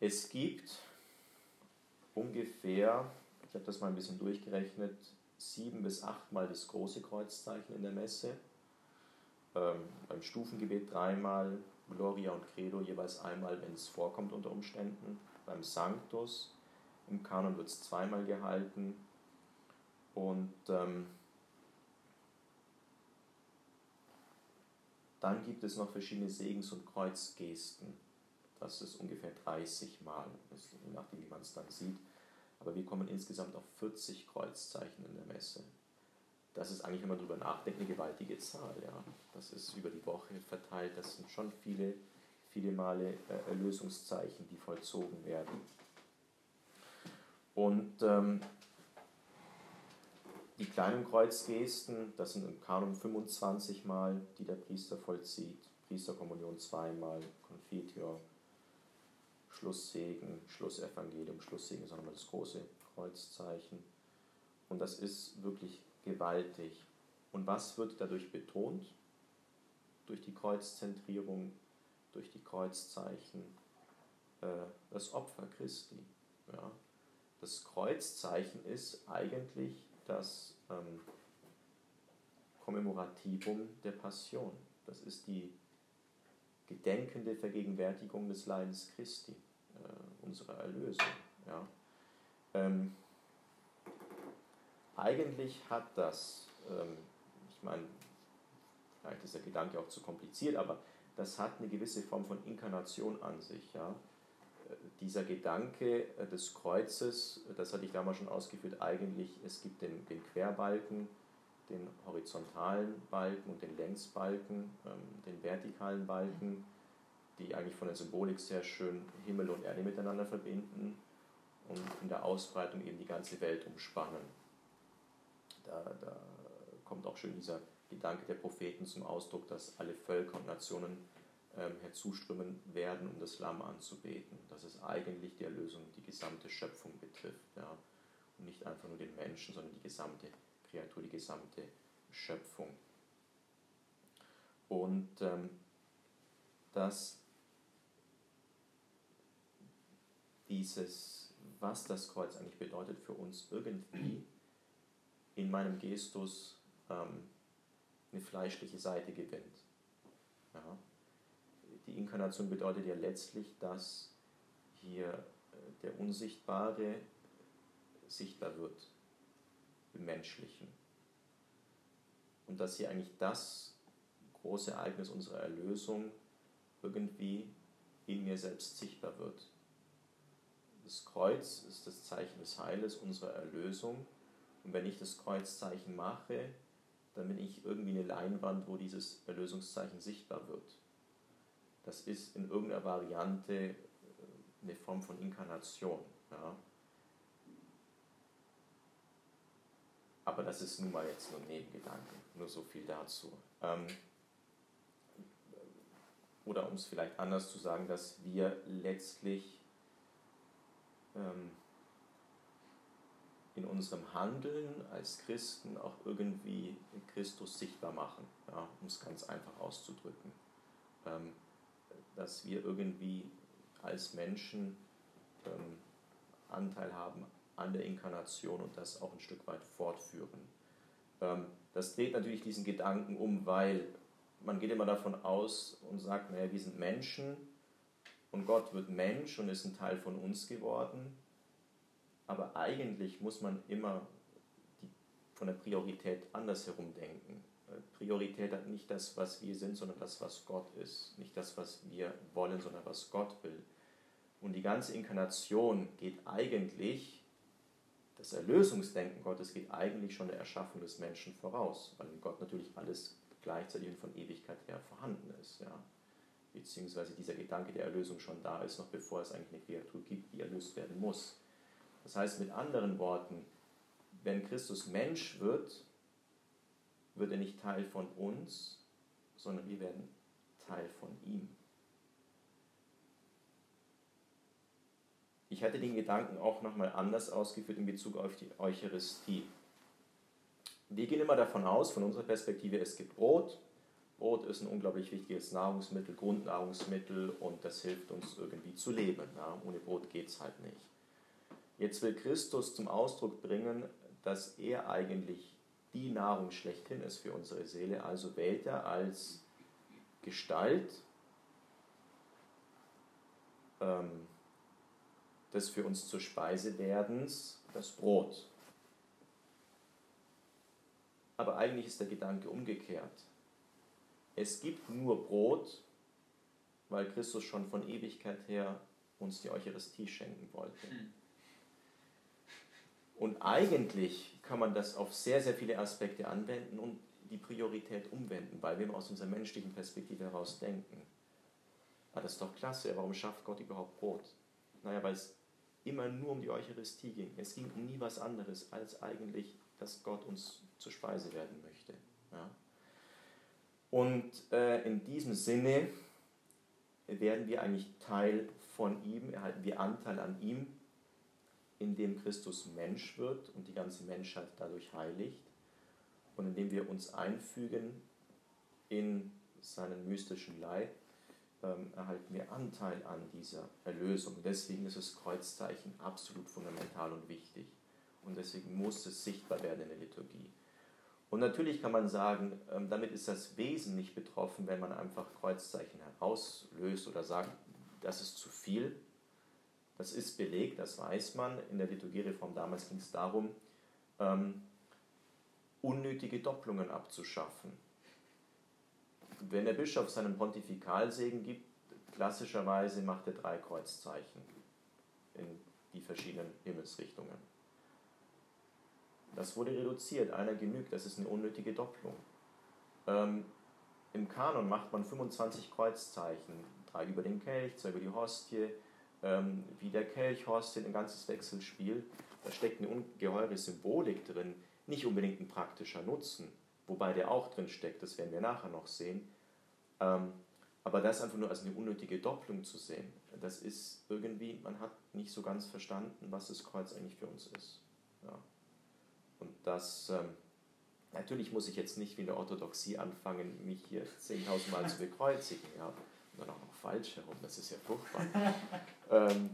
es gibt ungefähr, ich habe das mal ein bisschen durchgerechnet, sieben bis achtmal das große Kreuzzeichen in der Messe. Ähm, beim Stufengebet dreimal, Gloria und Credo jeweils einmal, wenn es vorkommt unter Umständen. Beim Sanctus, im Kanon wird es zweimal gehalten. Und ähm, dann gibt es noch verschiedene Segens- und Kreuzgesten. Das ist ungefähr 30 Mal, je nachdem, wie man es dann sieht. Aber wir kommen insgesamt auf 40 Kreuzzeichen in der Messe. Das ist eigentlich, wenn man darüber nachdenkt, eine gewaltige Zahl. Ja. Das ist über die Woche verteilt. Das sind schon viele, viele Male äh, Erlösungszeichen, die vollzogen werden. Und ähm, die kleinen Kreuzgesten, das sind im Kanon 25 Mal, die der Priester vollzieht. Priesterkommunion zweimal, Confiteor, Schlusssegen, Schlussevangelium, Schlusssegen ist auch nochmal das große Kreuzzeichen. Und das ist wirklich gewaltig. Und was wird dadurch betont? Durch die Kreuzzentrierung, durch die Kreuzzeichen, äh, das Opfer Christi. Das Kreuzzeichen ist eigentlich das ähm, Kommemorativum der Passion. Das ist die gedenkende Vergegenwärtigung des Leidens Christi, äh, unserer Erlösung. Ja. Ähm, eigentlich hat das, ähm, ich meine, vielleicht ist der Gedanke auch zu kompliziert, aber das hat eine gewisse Form von Inkarnation an sich. Ja. Äh, dieser Gedanke äh, des Kreuzes, das hatte ich damals schon ausgeführt, eigentlich, es gibt den, den Querbalken, den horizontalen Balken und den Längsbalken, ähm, den vertikalen Balken, die eigentlich von der Symbolik sehr schön Himmel und Erde miteinander verbinden und in der Ausbreitung eben die ganze Welt umspannen. Da, da kommt auch schön dieser Gedanke der Propheten zum Ausdruck, dass alle Völker und Nationen ähm, herzuströmen werden, um das Lamm anzubeten. Dass es eigentlich die Erlösung die gesamte Schöpfung betrifft. Ja? Und nicht einfach nur den Menschen, sondern die gesamte Kreatur, die gesamte Schöpfung. Und ähm, dass dieses, was das Kreuz eigentlich bedeutet für uns, irgendwie in meinem Gestus ähm, eine fleischliche Seite gewinnt. Ja. Die Inkarnation bedeutet ja letztlich, dass hier äh, der Unsichtbare sichtbar wird im Menschlichen. Und dass hier eigentlich das große Ereignis unserer Erlösung irgendwie in mir selbst sichtbar wird. Das Kreuz ist das Zeichen des Heiles, unserer Erlösung und wenn ich das Kreuzzeichen mache, dann bin ich irgendwie eine Leinwand, wo dieses Erlösungszeichen sichtbar wird. Das ist in irgendeiner Variante äh, eine Form von Inkarnation. Ja. Aber das ist nun mal jetzt nur ein Nebengedanke, nur so viel dazu. Ähm, oder um es vielleicht anders zu sagen, dass wir letztlich in unserem Handeln als Christen auch irgendwie Christus sichtbar machen, ja, um es ganz einfach auszudrücken. Ähm, dass wir irgendwie als Menschen ähm, Anteil haben an der Inkarnation und das auch ein Stück weit fortführen. Ähm, das dreht natürlich diesen Gedanken um, weil man geht immer davon aus und sagt, naja, wir sind Menschen und Gott wird Mensch und ist ein Teil von uns geworden aber eigentlich muss man immer die, von der Priorität andersherum denken. Priorität hat nicht das, was wir sind, sondern das, was Gott ist. Nicht das, was wir wollen, sondern was Gott will. Und die ganze Inkarnation geht eigentlich das Erlösungsdenken Gottes geht eigentlich schon der Erschaffung des Menschen voraus, weil in Gott natürlich alles gleichzeitig und von Ewigkeit her vorhanden ist. Ja. Beziehungsweise dieser Gedanke der Erlösung schon da ist, noch bevor es eigentlich eine Kreatur gibt, die erlöst werden muss. Das heißt mit anderen Worten, wenn Christus Mensch wird, wird er nicht Teil von uns, sondern wir werden Teil von ihm. Ich hatte den Gedanken auch nochmal anders ausgeführt in Bezug auf die Eucharistie. Wir gehen immer davon aus, von unserer Perspektive, es gibt Brot. Brot ist ein unglaublich wichtiges Nahrungsmittel, Grundnahrungsmittel und das hilft uns irgendwie zu leben. Ja, ohne Brot geht es halt nicht. Jetzt will Christus zum Ausdruck bringen, dass er eigentlich die Nahrung schlechthin ist für unsere Seele, also wählt er als Gestalt ähm, des für uns zur Speise werdens das Brot. Aber eigentlich ist der Gedanke umgekehrt. Es gibt nur Brot, weil Christus schon von Ewigkeit her uns die Eucharistie schenken wollte. Hm. Und eigentlich kann man das auf sehr, sehr viele Aspekte anwenden und die Priorität umwenden, weil wir aus unserer menschlichen Perspektive heraus denken. Ah, das ist doch klasse, warum schafft Gott überhaupt Brot? Naja, weil es immer nur um die Eucharistie ging. Es ging um nie was anderes, als eigentlich, dass Gott uns zur Speise werden möchte. Ja? Und äh, in diesem Sinne werden wir eigentlich Teil von ihm, erhalten wir Anteil an ihm, indem Christus Mensch wird und die ganze Menschheit dadurch heiligt und indem wir uns einfügen in seinen mystischen Leib ähm, erhalten wir Anteil an dieser Erlösung. Deswegen ist das Kreuzzeichen absolut fundamental und wichtig. Und deswegen muss es sichtbar werden in der Liturgie. Und natürlich kann man sagen, ähm, damit ist das Wesen nicht betroffen, wenn man einfach Kreuzzeichen herauslöst oder sagt, das ist zu viel. Das ist belegt, das weiß man. In der Liturgiereform damals ging es darum, ähm, unnötige Doppelungen abzuschaffen wenn der Bischof seinen Pontifikalsegen gibt, klassischerweise macht er drei Kreuzzeichen in die verschiedenen Himmelsrichtungen. Das wurde reduziert, einer genügt, das ist eine unnötige Doppelung. Ähm, Im Kanon macht man 25 Kreuzzeichen, drei über den Kelch, zwei über die Hostie, ähm, wie der Kelch, Hostie, ein ganzes Wechselspiel. Da steckt eine ungeheure Symbolik drin, nicht unbedingt ein praktischer Nutzen, wobei der auch drin steckt, das werden wir nachher noch sehen. Ähm, aber das einfach nur als eine unnötige Doppelung zu sehen, das ist irgendwie, man hat nicht so ganz verstanden, was das Kreuz eigentlich für uns ist. Ja. Und das, ähm, natürlich muss ich jetzt nicht wie in der Orthodoxie anfangen, mich hier 10.000 Mal zu bekreuzigen. Ja. Und dann auch noch falsch herum, das ist ja furchtbar. ähm,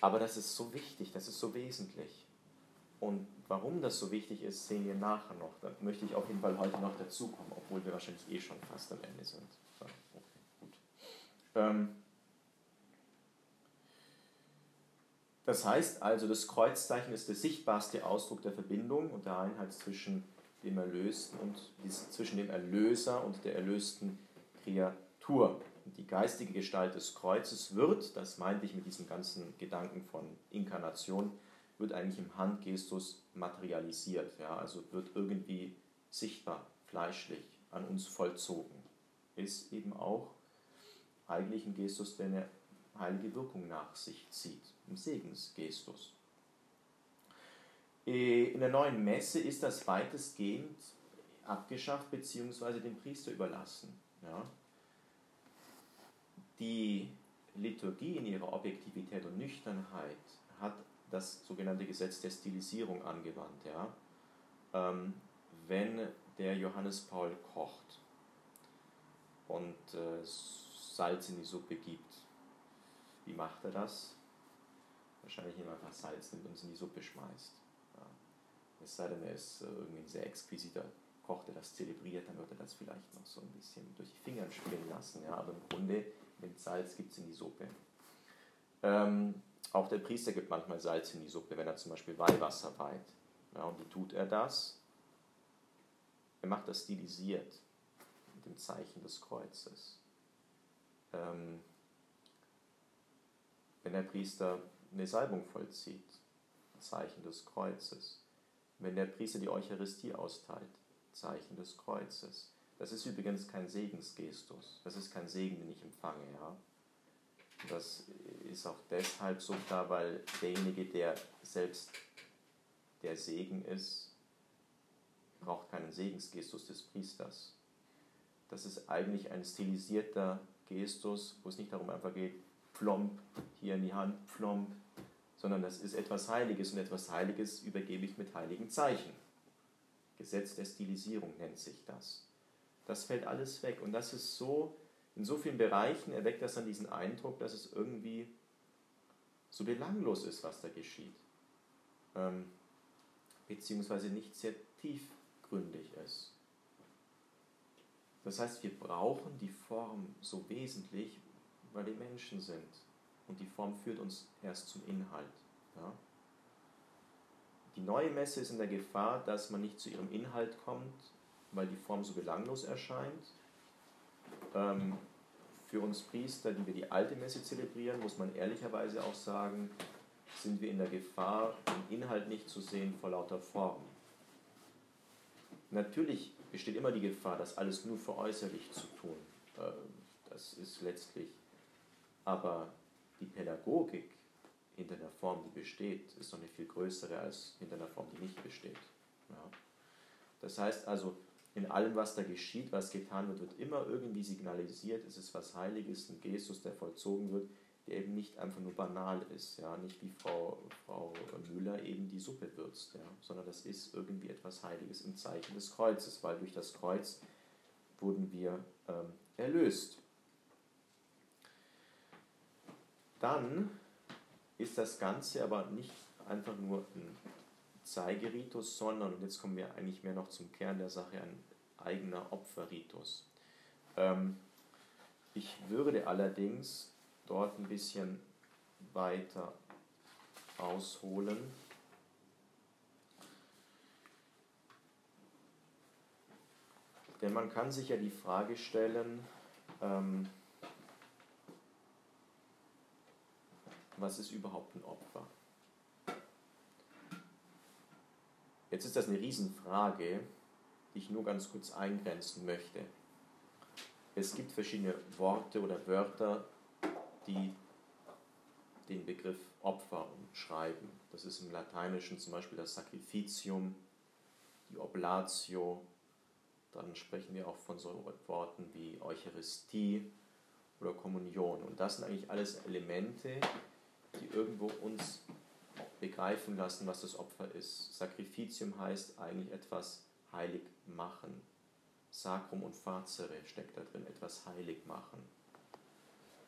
aber das ist so wichtig, das ist so wesentlich. Und warum das so wichtig ist, sehen wir nachher noch. Da möchte ich auf jeden Fall heute noch dazukommen, obwohl wir wahrscheinlich eh schon fast am Ende sind. So, okay, gut. Ähm, das heißt also, das Kreuzzeichen ist der sichtbarste Ausdruck der Verbindung und der Einheit zwischen dem Erlösten und zwischen dem Erlöser und der erlösten Kreatur. Und die geistige Gestalt des Kreuzes wird, das meinte ich mit diesem ganzen Gedanken von Inkarnation, wird eigentlich im Handgestus materialisiert, ja, also wird irgendwie sichtbar, fleischlich an uns vollzogen. Ist eben auch eigentlich ein Gestus, der eine heilige Wirkung nach sich zieht, Segensgestus. Äh, in der neuen Messe ist das weitestgehend abgeschafft bzw. dem Priester überlassen. Ja. Die Liturgie in ihrer Objektivität und Nüchternheit hat das sogenannte Gesetz der Stilisierung angewandt. Ja? Ähm, wenn der Johannes Paul kocht und äh, Salz in die Suppe gibt, wie macht er das? Wahrscheinlich er einfach Salz nimmt und es in die Suppe schmeißt. Ja. Es sei denn, er ist äh, irgendwie ein sehr exquisiter Koch, der das zelebriert, dann wird er das vielleicht noch so ein bisschen durch die Finger spielen lassen. Ja? Aber im Grunde, mit Salz gibt es in die Suppe. Ähm, auch der Priester gibt manchmal Salz in die Suppe, wenn er zum Beispiel Weihwasser weiht. Ja, und wie tut er das? Er macht das stilisiert mit dem Zeichen des Kreuzes. Ähm, wenn der Priester eine Salbung vollzieht, Zeichen des Kreuzes. Wenn der Priester die Eucharistie austeilt, Zeichen des Kreuzes. Das ist übrigens kein Segensgestus, das ist kein Segen, den ich empfange. Ja? Das ist auch deshalb so da, weil derjenige, der selbst der Segen ist, braucht keinen Segensgestus des Priesters. Das ist eigentlich ein stilisierter Gestus, wo es nicht darum einfach geht, plomp, hier in die Hand, plomp, sondern das ist etwas Heiliges und etwas Heiliges übergebe ich mit heiligen Zeichen. Gesetz der Stilisierung nennt sich das. Das fällt alles weg und das ist so, in so vielen Bereichen erweckt das dann diesen Eindruck, dass es irgendwie so belanglos ist, was da geschieht. Ähm, beziehungsweise nicht sehr tiefgründig ist. Das heißt, wir brauchen die Form so wesentlich, weil die Menschen sind. Und die Form führt uns erst zum Inhalt. Ja? Die neue Messe ist in der Gefahr, dass man nicht zu ihrem Inhalt kommt, weil die Form so belanglos erscheint. Ähm, für uns Priester, die wir die alte Messe zelebrieren, muss man ehrlicherweise auch sagen, sind wir in der Gefahr, den Inhalt nicht zu sehen vor lauter Form. Natürlich besteht immer die Gefahr, das alles nur für äußerlich zu tun. Äh, das ist letztlich, aber die Pädagogik hinter der Form, die besteht, ist noch eine viel größere als hinter einer Form, die nicht besteht. Ja. Das heißt also, in allem, was da geschieht, was getan wird, wird immer irgendwie signalisiert, es ist was Heiliges, ein Gestus, der vollzogen wird, der eben nicht einfach nur banal ist, ja, nicht wie Frau, Frau Müller eben die Suppe würzt, ja, sondern das ist irgendwie etwas Heiliges im Zeichen des Kreuzes, weil durch das Kreuz wurden wir ähm, erlöst. Dann ist das Ganze aber nicht einfach nur ein Zeigeritus, sondern, und jetzt kommen wir eigentlich mehr noch zum Kern der Sache, ein eigener Opferritus. Ähm, ich würde allerdings dort ein bisschen weiter ausholen. Denn man kann sich ja die Frage stellen, ähm, was ist überhaupt ein Opfer? Jetzt ist das eine Riesenfrage, die ich nur ganz kurz eingrenzen möchte. Es gibt verschiedene Worte oder Wörter, die den Begriff Opfer umschreiben. Das ist im Lateinischen zum Beispiel das Sacrificium, die Oblatio, dann sprechen wir auch von so Worten wie Eucharistie oder Kommunion. Und das sind eigentlich alles Elemente, die irgendwo uns begreifen lassen, was das Opfer ist. Sacrificium heißt eigentlich etwas heilig machen. Sacrum und Facere steckt da drin, etwas heilig machen.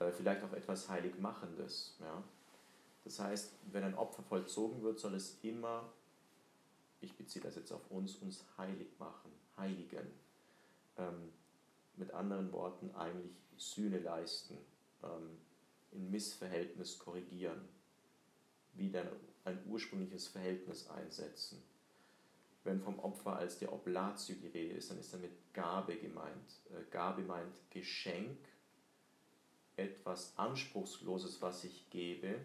Äh, vielleicht auch etwas heilig machendes. Ja? Das heißt, wenn ein Opfer vollzogen wird, soll es immer, ich beziehe das jetzt auf uns, uns heilig machen, heiligen. Ähm, mit anderen Worten eigentlich Sühne leisten, ähm, in Missverhältnis korrigieren, wieder ein ursprüngliches Verhältnis einsetzen. Wenn vom Opfer als der Oblatio die Rede ist, dann ist damit Gabe gemeint. Äh, Gabe meint Geschenk, etwas Anspruchsloses, was ich gebe,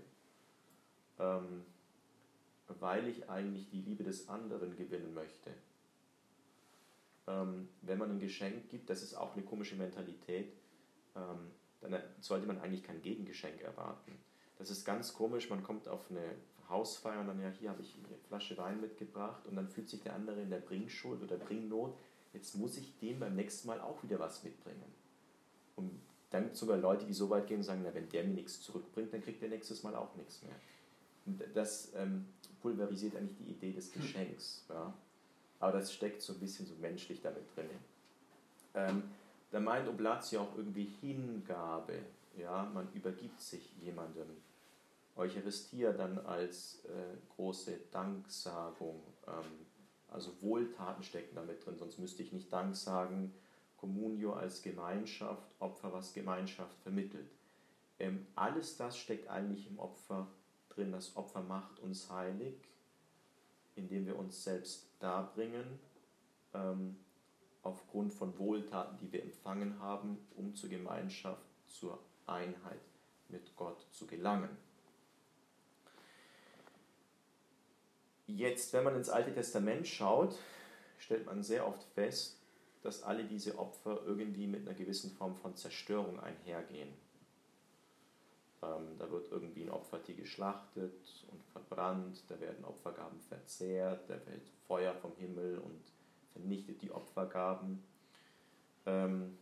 ähm, weil ich eigentlich die Liebe des anderen gewinnen möchte. Ähm, wenn man ein Geschenk gibt, das ist auch eine komische Mentalität, ähm, dann sollte man eigentlich kein Gegengeschenk erwarten. Das ist ganz komisch, man kommt auf eine Hausfeier und dann, ja, hier habe ich eine Flasche Wein mitgebracht und dann fühlt sich der andere in der Bringschuld oder Bringnot, jetzt muss ich dem beim nächsten Mal auch wieder was mitbringen. Und dann gibt es sogar Leute, die so weit gehen und sagen, na, wenn der mir nichts zurückbringt, dann kriegt der nächstes Mal auch nichts mehr. Und das ähm, pulverisiert eigentlich die Idee des Geschenks. Ja? Aber das steckt so ein bisschen so menschlich damit drin. Ähm, da meint Oblatio auch irgendwie Hingabe. Ja, man übergibt sich jemandem. Eucharistia dann als äh, große Danksagung. Ähm, also Wohltaten stecken damit drin, sonst müsste ich nicht Dank sagen. Communio als Gemeinschaft, Opfer, was Gemeinschaft vermittelt. Ähm, alles das steckt eigentlich im Opfer drin. Das Opfer macht uns heilig, indem wir uns selbst darbringen. Ähm, aufgrund von Wohltaten, die wir empfangen haben, um zur Gemeinschaft, zur Einheit mit Gott zu gelangen. Jetzt, wenn man ins Alte Testament schaut, stellt man sehr oft fest, dass alle diese Opfer irgendwie mit einer gewissen Form von Zerstörung einhergehen. Ähm, da wird irgendwie ein Opfertier geschlachtet und verbrannt, da werden Opfergaben verzehrt, da fällt Feuer vom Himmel und vernichtet die Opfergaben. Ähm,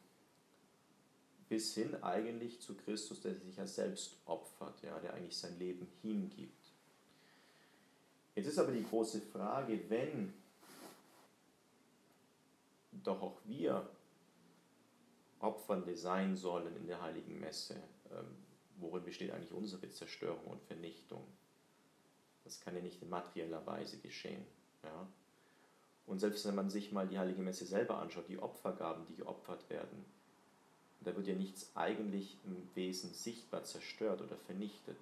bis hin eigentlich zu Christus, der sich ja selbst opfert, ja, der eigentlich sein Leben hingibt. Jetzt ist aber die große Frage, wenn doch auch wir Opfernde sein sollen in der heiligen Messe, ähm, worin besteht eigentlich unsere Zerstörung und Vernichtung? Das kann ja nicht in materieller Weise geschehen. Ja? Und selbst wenn man sich mal die heilige Messe selber anschaut, die Opfergaben, die geopfert werden, da wird ja nichts eigentlich im Wesen sichtbar zerstört oder vernichtet.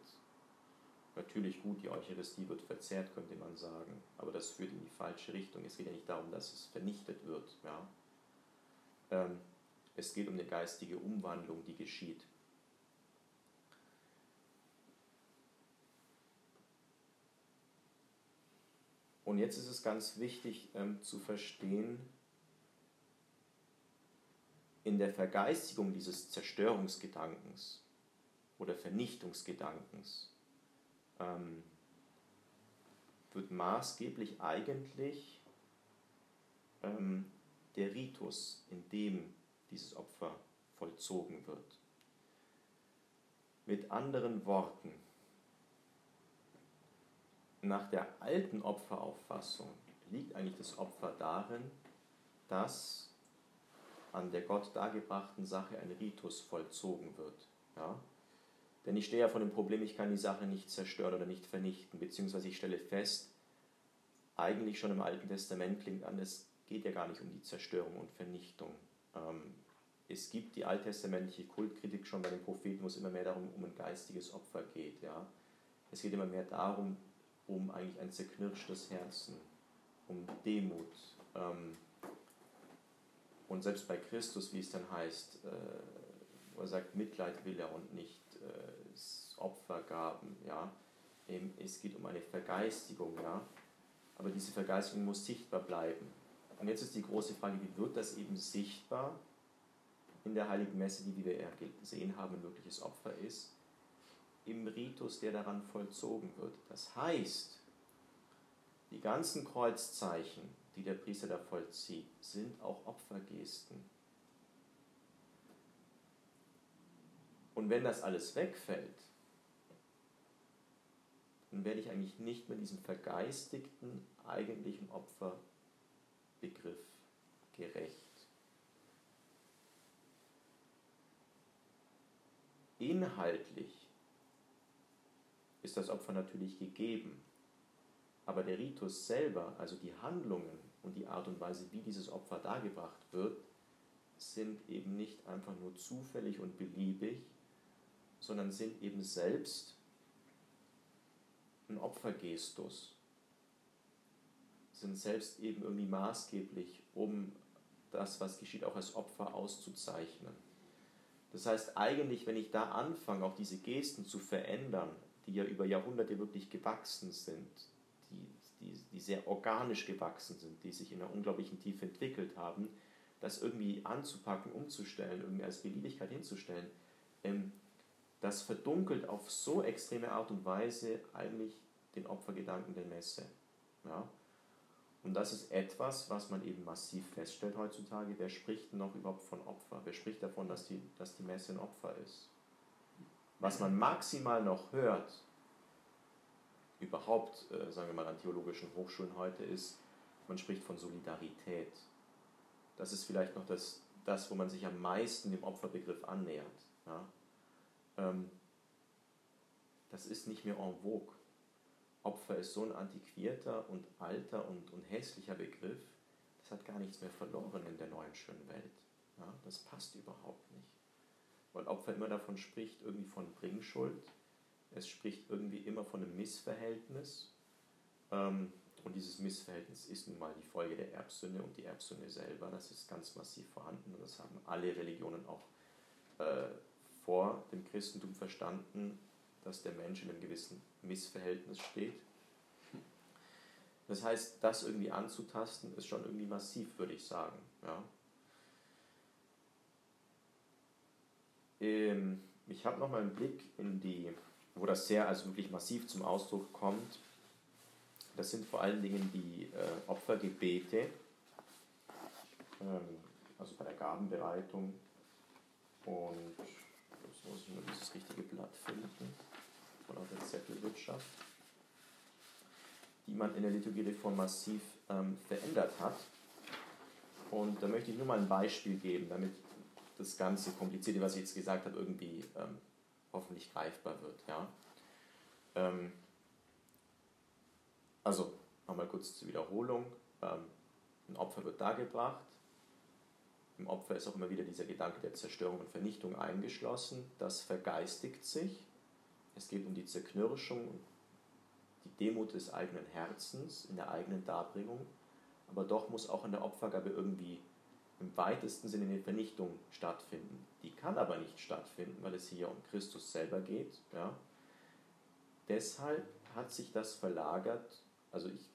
Natürlich gut, die Eucharistie wird verzehrt, könnte man sagen, aber das führt in die falsche Richtung. Es geht ja nicht darum, dass es vernichtet wird. Ja? Ähm, es geht um eine geistige Umwandlung, die geschieht. Und jetzt ist es ganz wichtig ähm, zu verstehen, in der Vergeistigung dieses Zerstörungsgedankens oder Vernichtungsgedankens ähm, wird maßgeblich eigentlich ähm, der Ritus, in dem dieses Opfer vollzogen wird. Mit anderen Worten, nach der alten Opferauffassung liegt eigentlich das Opfer darin, dass an der Gott dargebrachten Sache ein Ritus vollzogen wird. Ja? Denn ich stehe ja vor dem Problem, ich kann die Sache nicht zerstören oder nicht vernichten, beziehungsweise ich stelle fest, eigentlich schon im Alten Testament klingt an, es geht ja gar nicht um die Zerstörung und Vernichtung. Ähm, es gibt die alttestamentliche Kultkritik schon bei den Propheten, wo es immer mehr darum um ein geistiges Opfer geht. Ja? Es geht immer mehr darum, um eigentlich ein zerknirschtes Herzen, um Demut. Ähm, und selbst bei Christus, wie es dann heißt, äh, er sagt, Mitleid will er und nicht äh, Opfergaben, ja. Es geht um eine Vergeistigung, ja. Aber diese Vergeistigung muss sichtbar bleiben. Und jetzt ist die große Frage, wie wird das eben sichtbar in der Heiligen Messe, die, wie wir gesehen haben, ein wirkliches Opfer ist, im Ritus, der daran vollzogen wird. Das heißt, die ganzen Kreuzzeichen, die der Priester da vollzieht, sind auch Opfergesten. Und wenn das alles wegfällt, dann werde ich eigentlich nicht mehr diesem vergeistigten eigentlichen Opferbegriff gerecht. Inhaltlich ist das Opfer natürlich gegeben, aber der Ritus selber, also die Handlungen und die Art und Weise, wie dieses Opfer dargebracht wird, sind eben nicht einfach nur zufällig und beliebig, sondern sind eben selbst ein Opfergestus, sind selbst eben irgendwie maßgeblich, um das, was geschieht, auch als Opfer auszuzeichnen. Das heißt, eigentlich, wenn ich da anfange, auch diese Gesten zu verändern, die ja über Jahrhunderte wirklich gewachsen sind, die, die, die sehr organisch gewachsen sind, die sich in einer unglaublichen Tiefe entwickelt haben, das irgendwie anzupacken, umzustellen, irgendwie als Beliebigkeit hinzustellen, ähm, das verdunkelt auf so extreme Art und Weise eigentlich den Opfergedanken der Messe. Ja? Und das ist etwas, was man eben massiv feststellt heutzutage. Wer spricht noch überhaupt von Opfer? Wer spricht davon, dass die, dass die Messe ein Opfer ist? Was man maximal noch hört, überhaupt, äh, sagen wir mal, an theologischen Hochschulen heute ist, man spricht von Solidarität. Das ist vielleicht noch das, das wo man sich am meisten dem Opferbegriff annähert. Ja? Ähm, das ist nicht mehr en vogue. Opfer ist so ein antiquierter und alter und, und hässlicher Begriff, das hat gar nichts mehr verloren in der neuen schönen Welt. Ja? Das passt überhaupt nicht. Weil Opfer immer davon spricht, irgendwie von Bringschuld, es spricht irgendwie immer von einem Missverhältnis. Ähm, und dieses Missverhältnis ist nun mal die Folge der Erbsünde und die Erbsünde selber, das ist ganz massiv vorhanden und das haben alle Religionen auch äh, vor dem Christentum verstanden, dass der Mensch in einem gewissen Missverhältnis steht. Das heißt, das irgendwie anzutasten, ist schon irgendwie massiv, würde ich sagen. Ja. Ähm, ich habe nochmal einen Blick in die, wo das sehr also wirklich massiv zum Ausdruck kommt. Das sind vor allen Dingen die äh, Opfergebete, ähm, also bei der Gabenbereitung. Und jetzt muss ich nur dieses richtige Blatt finden von der Zettelwirtschaft, die man in der Liturgiereform massiv ähm, verändert hat. Und da möchte ich nur mal ein Beispiel geben, damit das ganze Komplizierte, was ich jetzt gesagt habe, irgendwie ähm, hoffentlich greifbar wird. Ja? Ähm, also, nochmal kurz zur Wiederholung. Ähm, ein Opfer wird dargebracht. Im Opfer ist auch immer wieder dieser Gedanke der Zerstörung und Vernichtung eingeschlossen. Das vergeistigt sich. Es geht um die Zerknirschung und die Demut des eigenen Herzens in der eigenen Darbringung. Aber doch muss auch in der Opfergabe irgendwie im weitesten Sinne eine Vernichtung stattfinden. Die kann aber nicht stattfinden, weil es hier um Christus selber geht. Ja. Deshalb hat sich das verlagert, also ich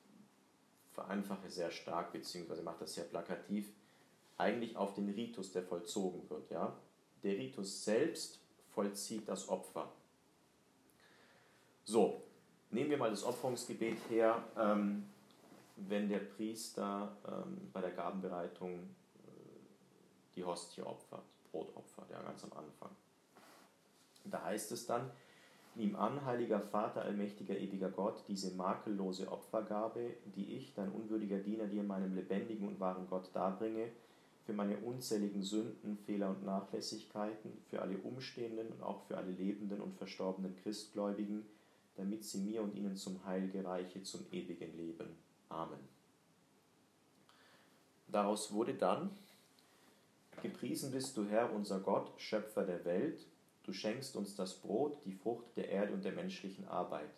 vereinfache sehr stark, beziehungsweise mache das sehr plakativ, eigentlich auf den Ritus, der vollzogen wird. Ja. Der Ritus selbst vollzieht das Opfer. So, nehmen wir mal das Opferungsgebet her. Ähm, wenn der Priester ähm, bei der Gabenbereitung die Hostie opfert, Brot opfert, ja, ganz am Anfang. Da heißt es dann, Nimm an, heiliger Vater, allmächtiger, ewiger Gott, diese makellose Opfergabe, die ich, dein unwürdiger Diener, dir meinem lebendigen und wahren Gott darbringe, für meine unzähligen Sünden, Fehler und Nachlässigkeiten, für alle Umstehenden und auch für alle lebenden und verstorbenen Christgläubigen, damit sie mir und ihnen zum Heil gereiche, zum ewigen Leben. Amen. Daraus wurde dann Gepriesen bist du, Herr, unser Gott, Schöpfer der Welt. Du schenkst uns das Brot, die Frucht der Erde und der menschlichen Arbeit.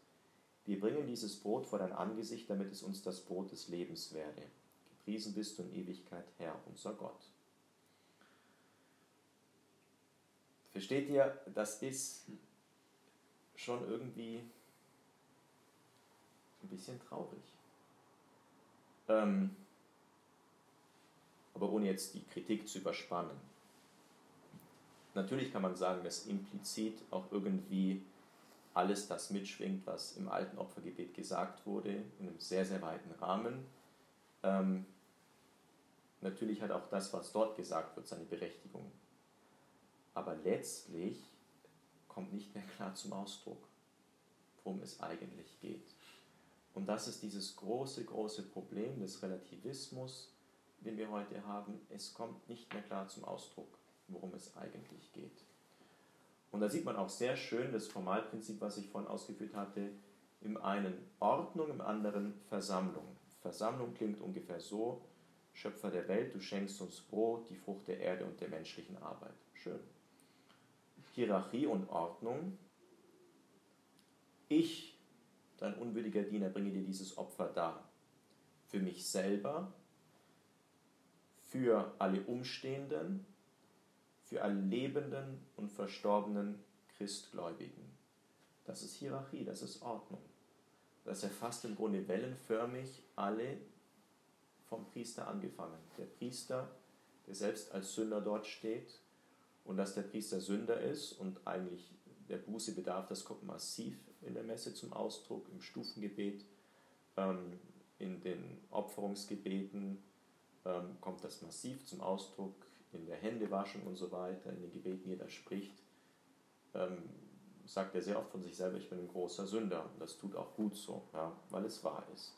Wir bringen dieses Brot vor dein Angesicht, damit es uns das Brot des Lebens werde. Gepriesen bist du in Ewigkeit, Herr, unser Gott. Versteht ihr, das ist schon irgendwie ein bisschen traurig. Ähm, aber ohne jetzt die Kritik zu überspannen. Natürlich kann man sagen, dass implizit auch irgendwie alles das mitschwingt, was im alten Opfergebet gesagt wurde, in einem sehr, sehr weiten Rahmen. Ähm, natürlich hat auch das, was dort gesagt wird, seine Berechtigung. Aber letztlich kommt nicht mehr klar zum Ausdruck, worum es eigentlich geht. Und das ist dieses große, große Problem des Relativismus, den wir heute haben, es kommt nicht mehr klar zum Ausdruck, worum es eigentlich geht. Und da sieht man auch sehr schön das Formalprinzip, was ich vorhin ausgeführt hatte, im einen Ordnung, im anderen Versammlung. Versammlung klingt ungefähr so, Schöpfer der Welt, du schenkst uns Brot, die Frucht der Erde und der menschlichen Arbeit. Schön. Hierarchie und Ordnung. Ich, dein unwürdiger Diener, bringe dir dieses Opfer dar. Für mich selber für alle Umstehenden, für alle lebenden und verstorbenen Christgläubigen. Das ist Hierarchie, das ist Ordnung. Das erfasst im Grunde wellenförmig alle vom Priester angefangen. Der Priester, der selbst als Sünder dort steht und dass der Priester Sünder ist und eigentlich der Buße bedarf, das kommt massiv in der Messe zum Ausdruck, im Stufengebet, ähm, in den Opferungsgebeten, ähm, kommt das massiv zum Ausdruck in der Händewaschung und so weiter, in den Gebeten, jeder spricht, ähm, sagt er sehr oft von sich selber, ich bin ein großer Sünder. Und das tut auch gut so, ja, weil es wahr ist.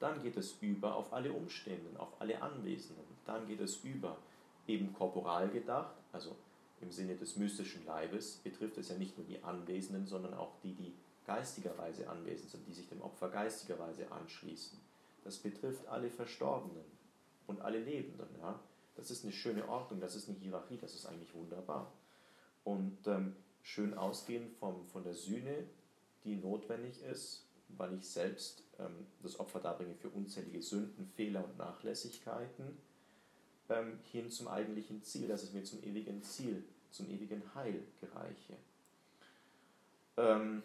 Dann geht es über auf alle Umstehenden, auf alle Anwesenden. Dann geht es über, eben korporal gedacht, also im Sinne des mystischen Leibes, betrifft es ja nicht nur die Anwesenden, sondern auch die, die geistigerweise anwesend sind, die sich dem Opfer geistigerweise anschließen. Das betrifft alle Verstorbenen und alle Lebenden. Ja? Das ist eine schöne Ordnung, das ist eine Hierarchie, das ist eigentlich wunderbar. Und ähm, schön ausgehend vom, von der Sühne, die notwendig ist, weil ich selbst ähm, das Opfer darbringe für unzählige Sünden, Fehler und Nachlässigkeiten, ähm, hin zum eigentlichen Ziel, dass es mir zum ewigen Ziel, zum ewigen Heil gereiche. Ähm,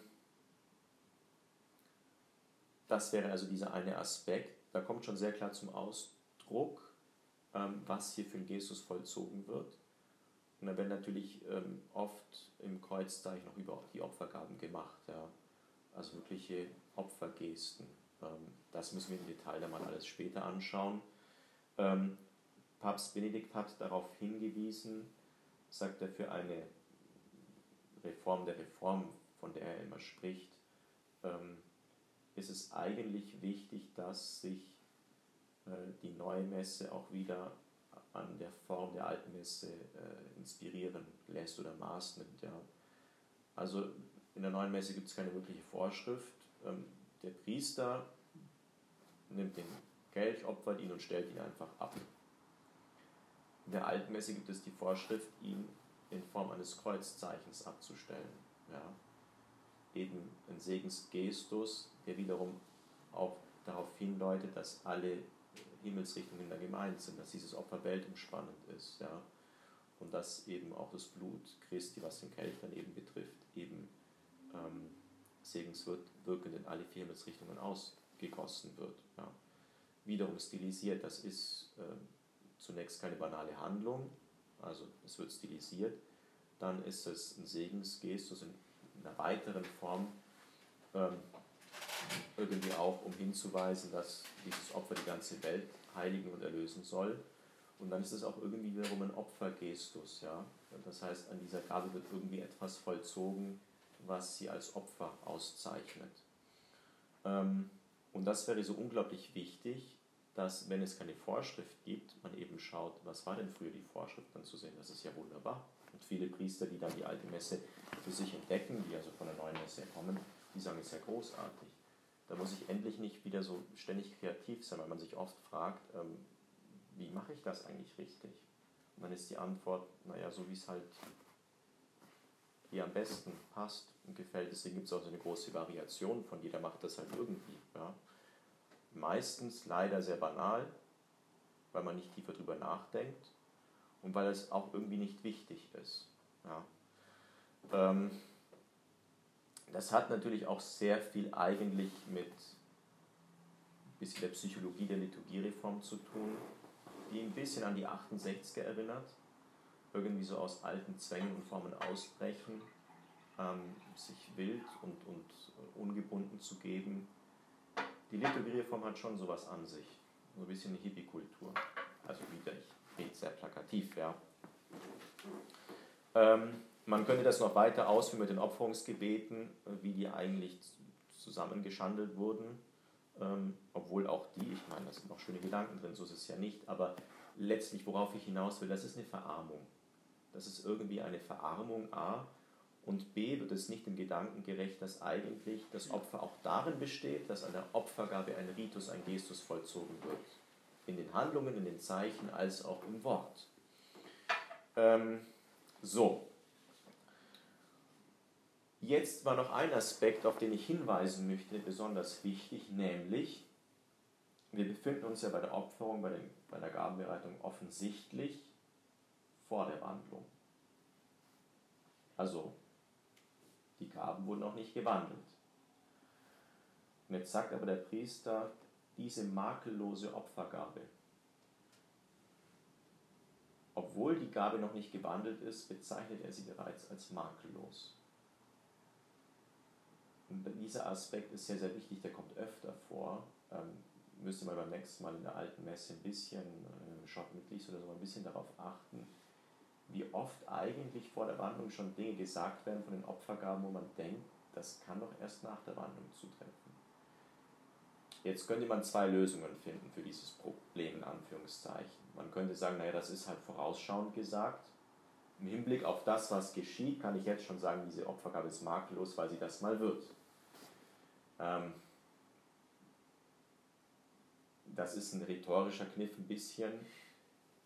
das wäre also dieser eine Aspekt. Da kommt schon sehr klar zum Ausdruck, ähm, was hier für ein Gestus vollzogen wird. Und da werden natürlich ähm, oft im Kreuzzeichen noch über die Opfergaben gemacht, ja. also wirkliche Opfergesten. Ähm, das müssen wir im Detail dann mal alles später anschauen. Papst Benedikt hat darauf hingewiesen, sagt er, für eine Reform der Reform, von der er immer spricht, ähm, ist es eigentlich wichtig, dass sich äh, die neue Messe auch wieder an der Form der alten Messe äh, inspirieren lässt oder Maß nimmt. Also in der neuen Messe gibt es keine wirkliche Vorschrift. Ähm, der Priester nimmt den Kelch, opfert ihn und stellt ihn einfach ab. In der alten Messe gibt es die Vorschrift, ihn in Form eines Kreuzzeichens abzustellen. Ja. Eben ein Segensgestus, der wiederum auch darauf hindeutet, dass alle Himmelsrichtungen da gemeint sind, dass dieses Opfer weltumspannend ist. Ja. Und dass eben auch das Blut Christi, was den Kelch dann eben betrifft, eben ähm, segenswirkend in alle vier Himmelsrichtungen ausgegossen wird. Ja. Wiederum stilisiert, das ist äh, zunächst keine banale Handlung, also es wird stilisiert, dann ist es ein Segensgestus in einer weiteren Form, ähm, irgendwie auch, um hinzuweisen, dass dieses Opfer die ganze Welt heiligen und erlösen soll. Und dann ist es auch irgendwie wiederum ein Opfergestus. Ja? Das heißt, an dieser Gabe wird irgendwie etwas vollzogen, was sie als Opfer auszeichnet. Ähm, und das wäre so unglaublich wichtig, dass, wenn es keine Vorschrift gibt, man eben schaut, was war denn früher die Vorschrift, dann zu sehen, das ist ja wunderbar. Und viele Priester, die dann die alte Messe für sich entdecken, die also von der neuen Messe kommen, die sagen, es ist ja großartig. Da muss ich endlich nicht wieder so ständig kreativ sein, weil man sich oft fragt, ähm, wie mache ich das eigentlich richtig? Und dann ist die Antwort, naja, so wie es halt dir am besten passt und gefällt. Deswegen gibt es auch so eine große Variation von jeder macht das halt irgendwie. Ja meistens leider sehr banal, weil man nicht tiefer drüber nachdenkt und weil es auch irgendwie nicht wichtig ist. Ja. Ähm, das hat natürlich auch sehr viel eigentlich mit ein bisschen der Psychologie der Liturgiereform zu tun, die ein bisschen an die 68er erinnert, irgendwie so aus alten Zwängen und Formen ausbrechen, ähm, sich wild und, und ungebunden zu geben, die Liturgiereform hat schon sowas an sich. So ein bisschen eine Hippie-Kultur. Also wieder, ich rede sehr plakativ, ja. Ähm, man könnte das noch weiter ausführen mit den Opferungsgebeten, wie die eigentlich zusammengeschandelt wurden. Ähm, obwohl auch die, ich meine, da sind noch schöne Gedanken drin, so ist es ja nicht, aber letztlich, worauf ich hinaus will, das ist eine Verarmung. Das ist irgendwie eine Verarmung A und B wird es nicht dem Gedanken gerecht, dass eigentlich das Opfer auch darin besteht, dass an der Opfergabe ein Ritus, ein Gestus vollzogen wird. In den Handlungen, in den Zeichen, als auch im Wort. Ähm, so. Jetzt war noch ein Aspekt, auf den ich hinweisen möchte, besonders wichtig, nämlich, wir befinden uns ja bei der Opferung, bei, den, bei der Gabenbereitung offensichtlich vor der Wandlung. Also die Gaben wurden auch nicht gewandelt. Und jetzt sagt aber der Priester, diese makellose Opfergabe, obwohl die Gabe noch nicht gewandelt ist, bezeichnet er sie bereits als makellos. Und dieser Aspekt ist sehr, sehr wichtig, der kommt öfter vor. Ähm, müsste man beim nächsten Mal in der alten Messe ein bisschen, äh, Schottmitglied oder so, ein bisschen darauf achten, wie oft eigentlich vor der Wandlung schon Dinge gesagt werden von den Opfergaben, wo man denkt, das kann doch erst nach der Wandlung zutreffen. Jetzt könnte man zwei Lösungen finden für dieses Problem in Anführungszeichen. Man könnte sagen, naja, das ist halt vorausschauend gesagt. Im Hinblick auf das, was geschieht, kann ich jetzt schon sagen, diese Opfergabe ist makellos, weil sie das mal wird. Ähm, das ist ein rhetorischer Kniff ein bisschen.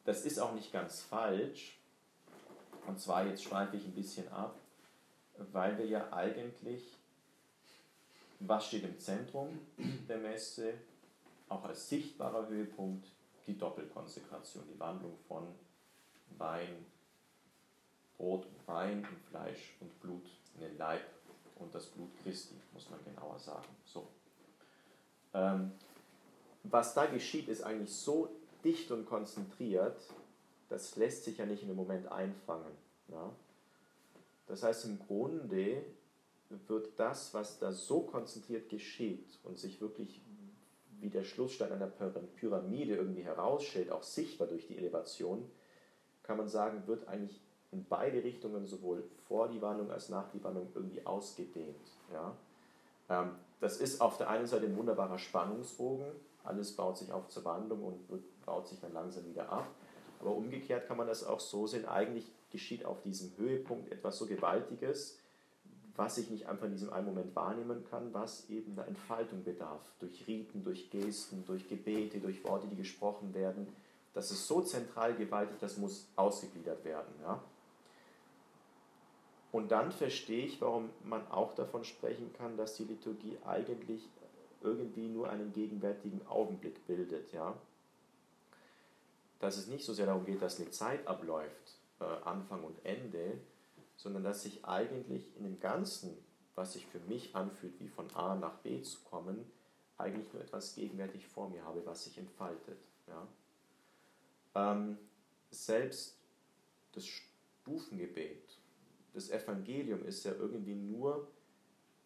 Das ist auch nicht ganz falsch, und zwar, jetzt schweife ich ein bisschen ab, weil wir ja eigentlich, was steht im Zentrum der Messe, auch als sichtbarer Höhepunkt die Doppelkonsekration, die Wandlung von Wein, Brot und Wein in Fleisch und Blut in den Leib und das Blut Christi, muss man genauer sagen. So. Ähm, was da geschieht, ist eigentlich so dicht und konzentriert, das lässt sich ja nicht in einem Moment einfangen. Ja? Das heißt, im Grunde wird das, was da so konzentriert geschieht und sich wirklich wie der Schlussstein einer Pyramide irgendwie herausstellt, auch sichtbar durch die Elevation, kann man sagen, wird eigentlich in beide Richtungen, sowohl vor die Wandlung als nach die Wandlung, irgendwie ausgedehnt. Ja? Ähm, das ist auf der einen Seite ein wunderbarer Spannungsbogen, alles baut sich auf zur Wandlung und baut sich dann langsam wieder ab. Aber umgekehrt kann man das auch so sehen, eigentlich geschieht auf diesem Höhepunkt etwas so Gewaltiges, was ich nicht einfach in diesem einen Moment wahrnehmen kann, was eben der Entfaltung bedarf, durch Riten, durch Gesten, durch Gebete, durch Worte, die gesprochen werden. Das ist so zentral gewaltig, das muss ausgegliedert werden. Ja? Und dann verstehe ich, warum man auch davon sprechen kann, dass die Liturgie eigentlich irgendwie nur einen gegenwärtigen Augenblick bildet. Ja? Dass es nicht so sehr darum geht, dass eine Zeit abläuft, äh, Anfang und Ende, sondern dass sich eigentlich in dem Ganzen, was sich für mich anfühlt, wie von A nach B zu kommen, eigentlich nur etwas gegenwärtig vor mir habe, was sich entfaltet. Ja? Ähm, selbst das Stufengebet, das Evangelium ist ja irgendwie nur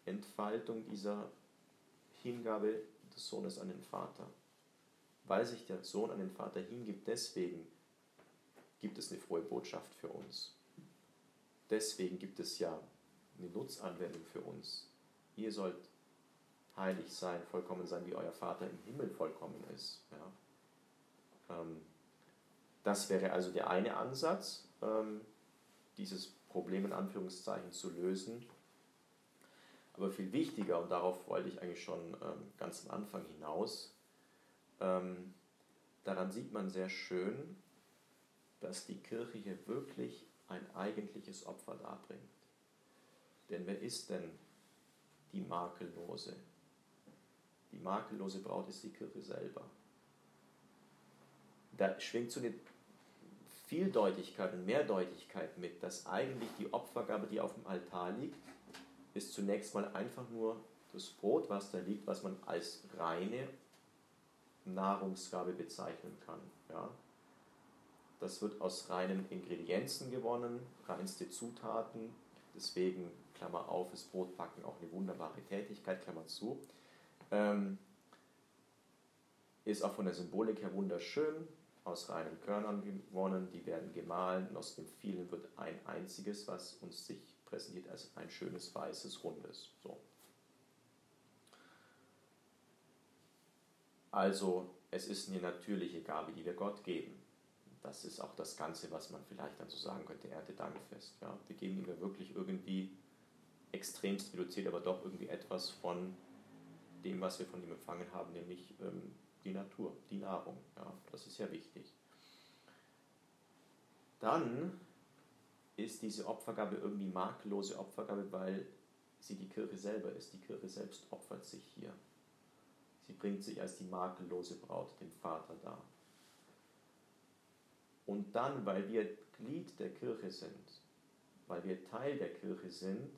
Entfaltung dieser Hingabe des Sohnes an den Vater. Weil sich der Sohn an den Vater hingibt, deswegen gibt es eine frohe Botschaft für uns. Deswegen gibt es ja eine Nutzanwendung für uns. Ihr sollt heilig sein, vollkommen sein, wie euer Vater im Himmel vollkommen ist. Ja. Ähm, das wäre also der eine Ansatz, ähm, dieses Problem in Anführungszeichen zu lösen. Aber viel wichtiger, und darauf wollte ich eigentlich schon ähm, ganz am Anfang hinaus, ähm, daran sieht man sehr schön, dass die Kirche hier wirklich ein eigentliches Opfer darbringt. Denn wer ist denn die makellose? Die makellose Braut ist die Kirche selber. Da schwingt so eine Vieldeutigkeit und Mehrdeutigkeit mit, dass eigentlich die Opfergabe, die auf dem Altar liegt, ist zunächst mal einfach nur das Brot, was da liegt, was man als reine Nahrungsgabe bezeichnen kann. Ja? Das wird aus reinen Ingredienzen gewonnen, reinste Zutaten. Deswegen, Klammer auf, ist Brotbacken auch eine wunderbare Tätigkeit, Klammer zu. Ähm, ist auch von der Symbolik her wunderschön, aus reinen Körnern gewonnen, die werden gemahlen und aus dem vielen wird ein einziges, was uns sich präsentiert als ein schönes, weißes, rundes. So. Also es ist eine natürliche Gabe, die wir Gott geben. Das ist auch das Ganze, was man vielleicht dann so sagen könnte, Erntedankfest. Ja. Wir geben ihm ja wirklich irgendwie extremst reduziert, aber doch irgendwie etwas von dem, was wir von ihm empfangen haben, nämlich ähm, die Natur, die Nahrung. Ja, das ist ja wichtig. Dann ist diese Opfergabe irgendwie makellose Opfergabe, weil sie die Kirche selber ist. Die Kirche selbst opfert sich hier. Sie bringt sich als die makellose Braut dem Vater dar. Und dann, weil wir Glied der Kirche sind, weil wir Teil der Kirche sind,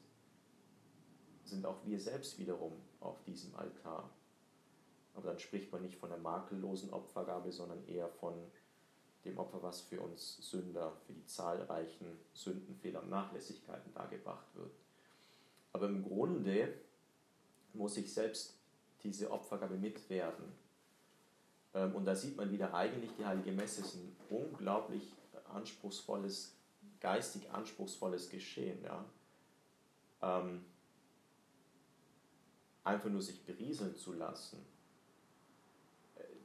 sind auch wir selbst wiederum auf diesem Altar. Aber dann spricht man nicht von der makellosen Opfergabe, sondern eher von dem Opfer, was für uns Sünder, für die zahlreichen Sünden, Fehler und Nachlässigkeiten dargebracht wird. Aber im Grunde muss ich selbst diese Opfergabe mitwerden. Ähm, und da sieht man wieder, eigentlich die Heilige Messe ist ein unglaublich anspruchsvolles, geistig anspruchsvolles Geschehen. Ja? Ähm, einfach nur sich berieseln zu lassen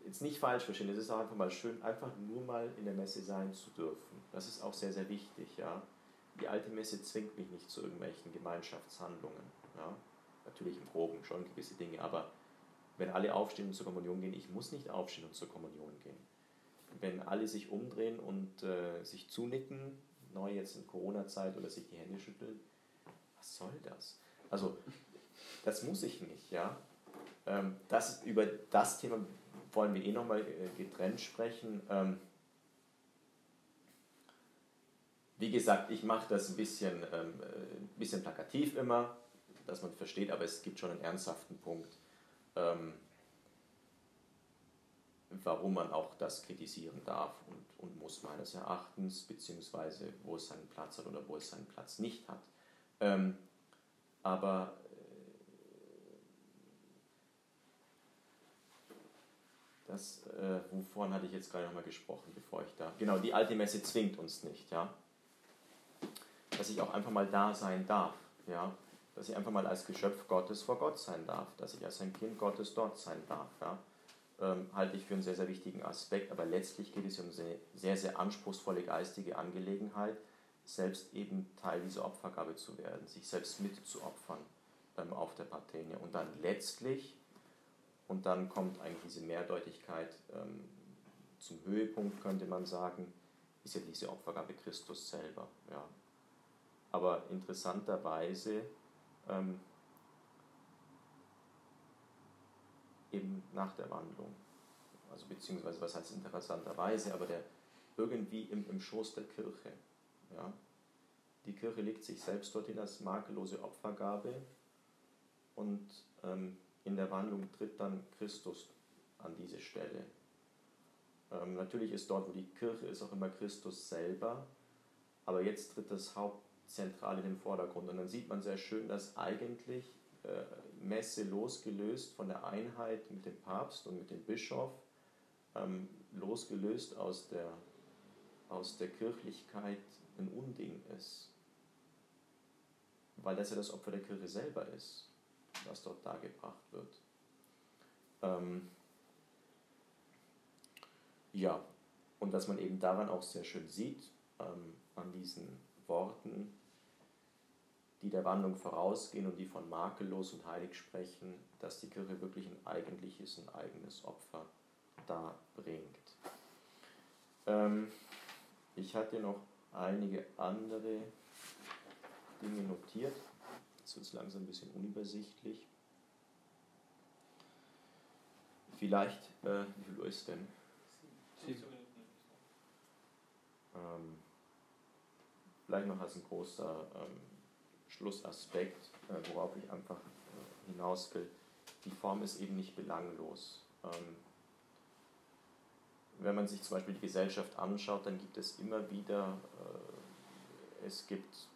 jetzt nicht falsch verstehen, es ist auch einfach mal schön, einfach nur mal in der Messe sein zu dürfen. Das ist auch sehr, sehr wichtig, ja. Die alte Messe zwingt mich nicht zu irgendwelchen Gemeinschaftshandlungen, ja. Natürlich im Groben schon gewisse Dinge, aber wenn alle aufstehen und zur Kommunion gehen, ich muss nicht aufstehen und zur Kommunion gehen. Wenn alle sich umdrehen und äh, sich zunicken, neu jetzt in Corona-Zeit oder sich die Hände schütteln, was soll das? Also, das muss ich nicht, ja. Ähm, das, über das Thema wollen wir eh nochmal äh, getrennt sprechen. Ähm, wie gesagt, ich mache das ein bisschen, ähm, äh, ein bisschen plakativ immer, dass man versteht, aber es gibt schon einen ernsthaften Punkt. Ähm, warum man auch das kritisieren darf und, und muss meines Erachtens, beziehungsweise wo es seinen Platz hat oder wo es seinen Platz nicht hat. Ähm, aber das, äh, wovon hatte ich jetzt gerade nochmal gesprochen, bevor ich da. Genau, die alte Messe zwingt uns nicht, ja. Dass ich auch einfach mal da sein darf, ja. Dass ich einfach mal als Geschöpf Gottes vor Gott sein darf, dass ich als ein Kind Gottes dort sein darf, ja ähm, halte ich für einen sehr, sehr wichtigen Aspekt. Aber letztlich geht es um eine sehr, sehr anspruchsvolle geistige Angelegenheit, selbst eben Teil dieser Opfergabe zu werden, sich selbst mitzuopfern ähm, auf der Parthenie. Und dann letztlich, und dann kommt eigentlich diese Mehrdeutigkeit ähm, zum Höhepunkt, könnte man sagen, ist ja diese Opfergabe Christus selber. Ja. Aber interessanterweise ähm, eben nach der Wandlung. Also beziehungsweise was heißt interessanterweise, aber der irgendwie im, im Schoß der Kirche. Ja. Die Kirche legt sich selbst dorthin als makellose Opfergabe und ähm, in der Wandlung tritt dann Christus an diese Stelle. Ähm, natürlich ist dort, wo die Kirche ist, auch immer Christus selber, aber jetzt tritt das Hauptzentrale in den Vordergrund und dann sieht man sehr schön, dass eigentlich äh, Messe losgelöst von der Einheit mit dem Papst und mit dem Bischof, ähm, losgelöst aus der, aus der Kirchlichkeit ein Unding ist. Weil das ja das Opfer der Kirche selber ist, was dort dargebracht wird. Ähm, ja, und dass man eben daran auch sehr schön sieht, ähm, an diesen Worten, die der Wandlung vorausgehen und die von makellos und heilig sprechen, dass die Kirche wirklich ein eigentliches, ein eigenes Opfer darbringt. Ähm, ich hatte noch einige andere Dinge notiert. Jetzt wird es langsam ein bisschen unübersichtlich. Vielleicht, äh, wie viel Uhr ist denn? Sieben. Ähm, vielleicht noch als ein großer ähm, Schlussaspekt, äh, worauf ich einfach äh, hinaus will. Die Form ist eben nicht belanglos. Ähm, wenn man sich zum Beispiel die Gesellschaft anschaut, dann gibt es immer wieder, äh, es gibt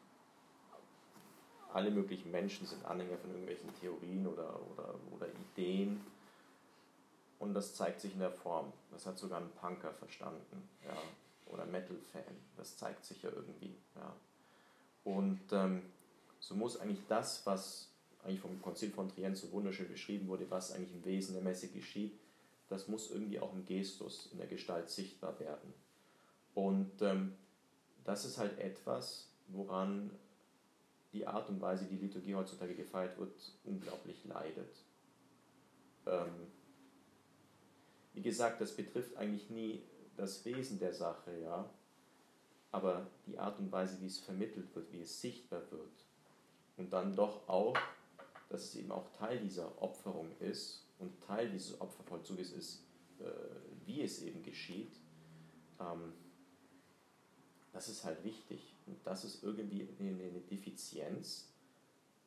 alle möglichen Menschen sind Anhänger von irgendwelchen Theorien oder, oder, oder Ideen. Und das zeigt sich in der Form. Das hat sogar ein Punker verstanden. Ja. Oder Metal-Fan. Das zeigt sich ja irgendwie. Ja. Und ähm, so muss eigentlich das, was eigentlich vom Konzil von Trient so wunderschön beschrieben wurde, was eigentlich im Wesen der Messe geschieht, das muss irgendwie auch im Gestus, in der Gestalt sichtbar werden. Und ähm, das ist halt etwas, woran die Art und Weise, die Liturgie heutzutage gefeiert wird, unglaublich leidet. Ähm, wie gesagt, das betrifft eigentlich nie das Wesen der Sache, ja, aber die Art und Weise, wie es vermittelt wird, wie es sichtbar wird, und dann doch auch, dass es eben auch Teil dieser Opferung ist und Teil dieses Opfervollzuges ist, äh, wie es eben geschieht, ähm, das ist halt wichtig. Und das ist irgendwie eine, Defizienz,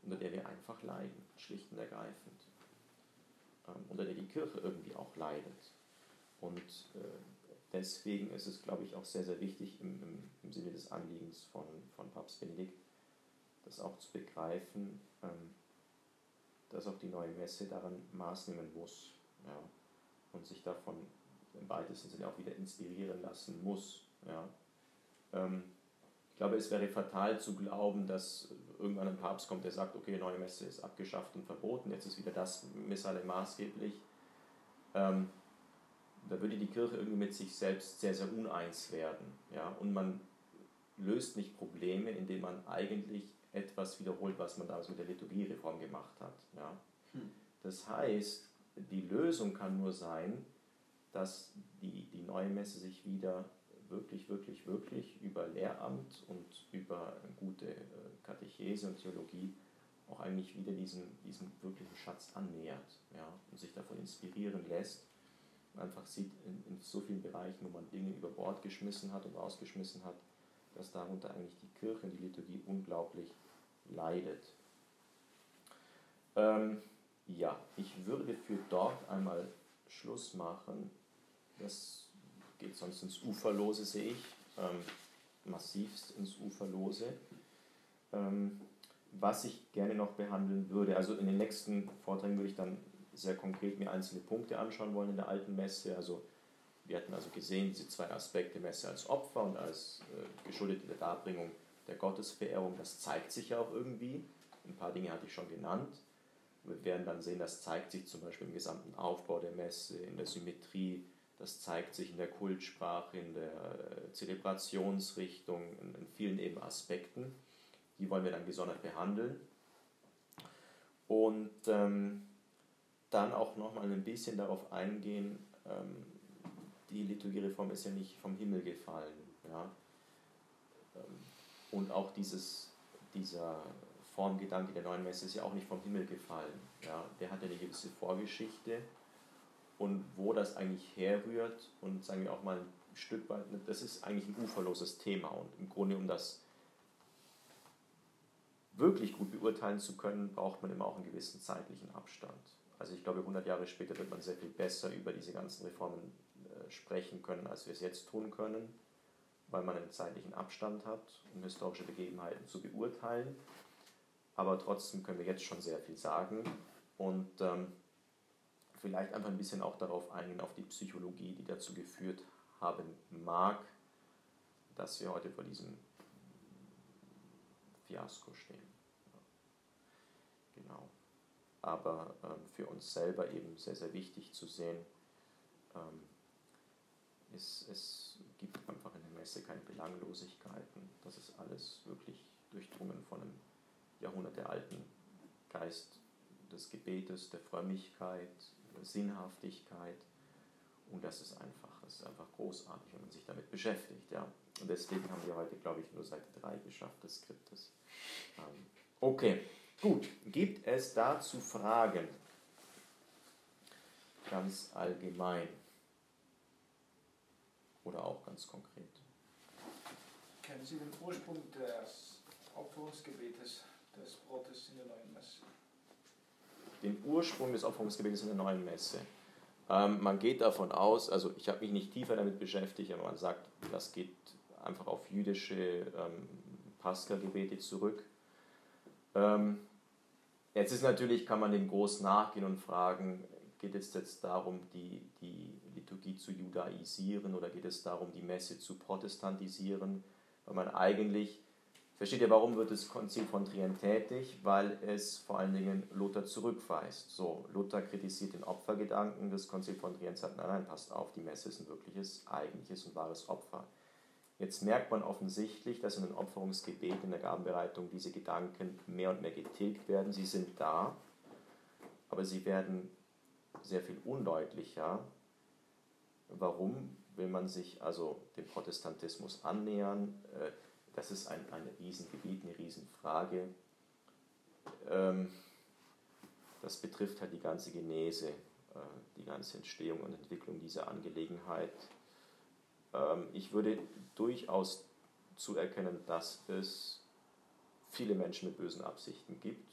unter der wir einfach leiden, schlicht und ergreifend. Ähm, unter der die Kirche irgendwie auch leidet. Und äh, deswegen ist es, glaube ich, auch sehr, sehr wichtig im, im, im Sinne des Anliegens von, von Papst Benedikt, das auch zu begreifen, ähm, dass auch die neue Messe daran Maß nehmen muss ja, und sich davon im weitesten Sinne auch wieder inspirieren lassen muss. Ja. Ähm, ich glaube, es wäre fatal zu glauben, dass irgendwann ein Papst kommt, der sagt, okay, neue Messe ist abgeschafft und verboten, jetzt ist wieder das Missale maßgeblich. Ähm, da würde die Kirche irgendwie mit sich selbst sehr, sehr uneins werden. Ja? Und man löst nicht Probleme, indem man eigentlich etwas wiederholt, was man damals mit der Liturgiereform gemacht hat. Ja? Hm. Das heißt, die Lösung kann nur sein, dass die, die neue Messe sich wieder wirklich, wirklich, wirklich über Lehramt und über gute äh, Katechese und Theologie auch eigentlich wieder diesen, diesem wirklichen Schatz annähert ja, und sich davon inspirieren lässt. Und einfach sieht, in, in so vielen Bereichen, wo man Dinge über Bord geschmissen hat und rausgeschmissen hat, dass darunter eigentlich die Kirche und die Liturgie unglaublich leidet. Ähm, ja, ich würde für dort einmal Schluss machen. Das geht sonst ins Uferlose, sehe ich. Ähm, massivst ins Uferlose. Ähm, was ich gerne noch behandeln würde, also in den nächsten Vorträgen würde ich dann sehr konkret mir einzelne Punkte anschauen wollen in der alten Messe. Also wir hatten also gesehen, diese zwei Aspekte, Messe als Opfer und als äh, geschuldete Darbringung der Gottesverehrung, das zeigt sich ja auch irgendwie. Ein paar Dinge hatte ich schon genannt. Wir werden dann sehen, das zeigt sich zum Beispiel im gesamten Aufbau der Messe, in der Symmetrie, das zeigt sich in der Kultsprache, in der äh, Zelebrationsrichtung, in, vielen eben Aspekten. Die wollen wir dann gesondert behandeln. Und ähm, dann auch nochmal ein bisschen darauf eingehen, ähm, die Liturgiereform ist ja nicht vom Himmel gefallen. Ja? Ähm, und auch dieses, dieser Formgedanke der neuen Messe ist ja auch nicht vom Himmel gefallen. Ja? Der hat ja eine gewisse Vorgeschichte und wo das eigentlich herrührt und sagen wir auch mal ein Stück weit, das ist eigentlich ein uferloses Thema und im Grunde um das wirklich gut beurteilen zu können, braucht man immer auch einen gewissen zeitlichen Abstand. Also ich glaube, 100 Jahre später wird man sehr viel besser über diese ganzen Reformen äh, sprechen können, als wir es jetzt tun können, weil man einen zeitlichen Abstand hat, um historische Begebenheiten zu beurteilen. Aber trotzdem können wir jetzt schon sehr viel sagen und ähm, vielleicht einfach ein bisschen auch darauf eingehen, auf die Psychologie, die dazu geführt haben mag, dass wir heute vor diesem Fiasko stehen. Genau. Aber ähm, für uns selber eben sehr, sehr wichtig zu sehen, ähm, es, es gibt einfach in der Messe keine Belanglosigkeiten. Das ist alles wirklich durchdrungen von einem jahrhundertealten Geist des Gebetes, der Frömmigkeit, Sinnhaftigkeit. Und das ist einfach, das ist einfach großartig, wenn man sich damit beschäftigt. Ja. Und deswegen haben wir heute, glaube ich, nur Seite 3 geschafft des Skriptes. Ähm, okay, gut. Gibt es dazu Fragen? Ganz allgemein. Oder auch ganz konkret. Kennen Sie den Ursprung des Opferungsgebetes des Brotes in der neuen Messe? Den Ursprung des Opferungsgebetes in der neuen Messe. Ähm, man geht davon aus, also ich habe mich nicht tiefer damit beschäftigt, aber man sagt, das geht einfach auf jüdische ähm, Pascha-Gebete zurück. Ähm, jetzt ist natürlich, kann man dem groß nachgehen und fragen, geht es jetzt darum, die, die Liturgie zu judaisieren oder geht es darum, die Messe zu protestantisieren? Weil man eigentlich, versteht ihr, warum wird das Konzil von Trient tätig? Weil es vor allen Dingen Luther zurückweist. So, Luther kritisiert den Opfergedanken, das Konzil von Trient sagt, nein, nein, passt auf, die Messe ist ein wirkliches, eigentliches und wahres Opfer. Jetzt merkt man offensichtlich, dass in den Opferungsgebeten, in der Gabenbereitung diese Gedanken mehr und mehr getilgt werden. Sie sind da, aber sie werden sehr viel undeutlicher. Warum will man sich also dem Protestantismus annähern? Äh, das ist ein, ein Riesengebiet, eine Riesenfrage. Ähm, das betrifft halt die ganze Genese, äh, die ganze Entstehung und Entwicklung dieser Angelegenheit. Ähm, ich würde durchaus zuerkennen, dass es viele Menschen mit bösen Absichten gibt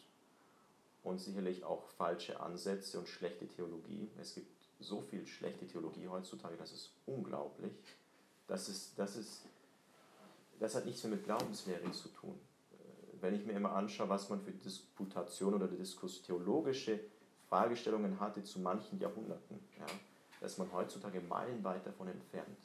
und sicherlich auch falsche Ansätze und schlechte Theologie. Es gibt so viel schlechte Theologie heutzutage, das ist unglaublich. Das, ist, das, ist, das hat nichts mehr mit Glaubenslehre zu tun. Wenn ich mir immer anschaue, was man für Disputation oder Diskus theologische Fragestellungen hatte zu manchen Jahrhunderten, ja, da man heutzutage meilenweit davon entfernt.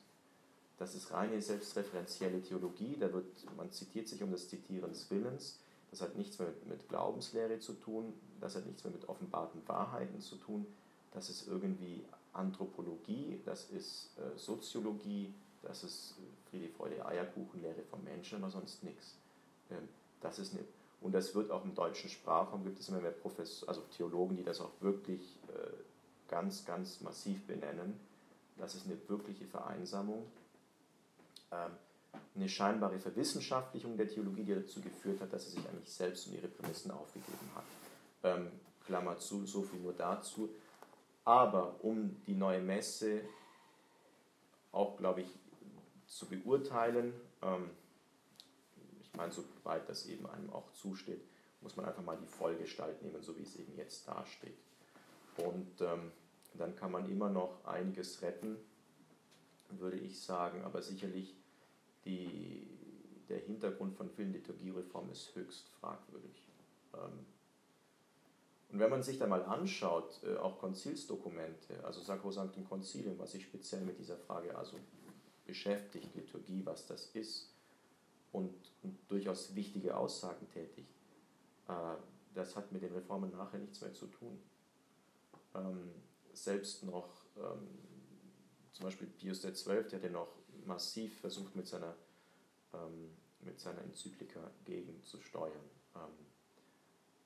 Das ist reine selbstreferenzielle Theologie, da wird, man zitiert sich um des Zitierens Willens, das hat nichts mehr mit, mit Glaubenslehre zu tun, das hat nichts mehr mit offenbarten Wahrheiten zu tun, das ist irgendwie Anthropologie, das ist äh, Soziologie, das ist Friede, Freude, Eierkuchenlehre vom Menschen, aber sonst nichts. Ähm, das ist eine, und das wird auch im deutschen Sprachraum, gibt es immer mehr Professor, also Theologen, die das auch wirklich äh, ganz, ganz massiv benennen. Das ist eine wirkliche Vereinsamung. Ähm, eine scheinbare Verwissenschaftlichung der Theologie, die dazu geführt hat, dass sie sich eigentlich selbst und ihre Prämissen aufgegeben hat. Ähm, Klammer zu, so viel nur dazu. Aber um die neue Messe auch, glaube ich, zu beurteilen, ähm, ich meine, soweit das eben einem auch zusteht, muss man einfach mal die Vollgestalt nehmen, so wie es eben jetzt dasteht. Und ähm, dann kann man immer noch einiges retten würde ich sagen, aber sicherlich die, der Hintergrund von vielen Liturgiereformen ist höchst fragwürdig. Ähm, und wenn man sich da mal anschaut, äh, auch Konzilsdokumente, also Sacrosanctum Concilium, was sich speziell mit dieser Frage also beschäftigt, Liturgie, was das ist, und, und durchaus wichtige Aussagen tätigt, äh, das hat mit den Reformen nachher nichts mehr zu tun. Ähm, selbst noch, ähm, zum Beispiel Pius XII, der hat ja noch massiv versucht, mit seiner, mit seiner Enzyklika gegenzusteuern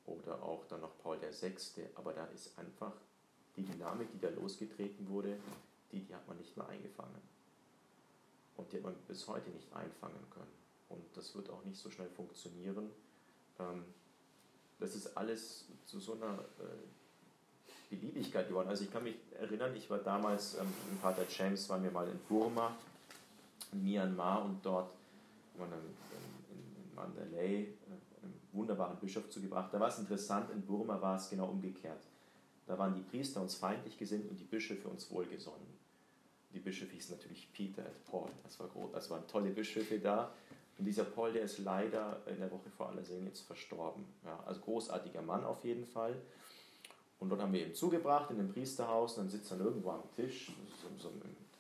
oder auch dann noch Paul VI. Aber da ist einfach die Dynamik, die da losgetreten wurde, die, die hat man nicht mehr eingefangen. Und die hat man bis heute nicht einfangen können. Und das wird auch nicht so schnell funktionieren. Ähm, das ist alles zu so einer äh, Beliebigkeit geworden. Also ich kann mich erinnern, ich war damals, ähm, mit Vater James waren wir mal in Burma, in Myanmar und dort in, in Mandalay, äh, wunderbaren Bischof zugebracht. Da war es interessant, in Burma war es genau umgekehrt. Da waren die Priester uns feindlich gesinnt und die Bischöfe uns wohlgesonnen. Die Bischöfe hießen natürlich Peter und Paul. Das war waren tolle Bischöfe da. Und dieser Paul, der ist leider in der Woche vor aller Seen jetzt verstorben. Ja, also großartiger Mann auf jeden Fall. Und dort haben wir ihn zugebracht in dem Priesterhaus und dann sitzt er irgendwo am Tisch.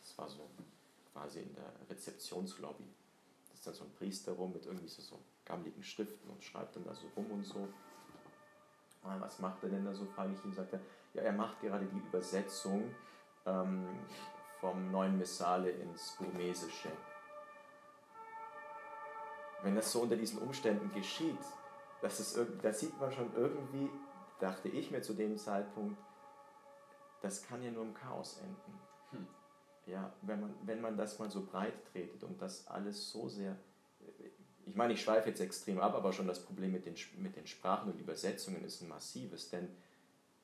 Das war so quasi in der Rezeptionslobby. Das ist dann so ein Priester rum mit irgendwie so, so gammeligen Schriften und schreibt dann da so rum und so. Ah, was macht er denn da so, frage ich ihn, sagt er, ja, er macht gerade die Übersetzung ähm, vom neuen Missale ins Burmesische. Wenn das so unter diesen Umständen geschieht, das ist, da sieht man schon irgendwie, dachte ich mir zu dem Zeitpunkt, das kann ja nur im Chaos enden. Hm. Ja, wenn man, wenn man das mal so breit tretet und das alles so sehr ich meine, ich schweife jetzt extrem ab, aber schon das Problem mit den, mit den Sprachen und Übersetzungen ist ein massives, denn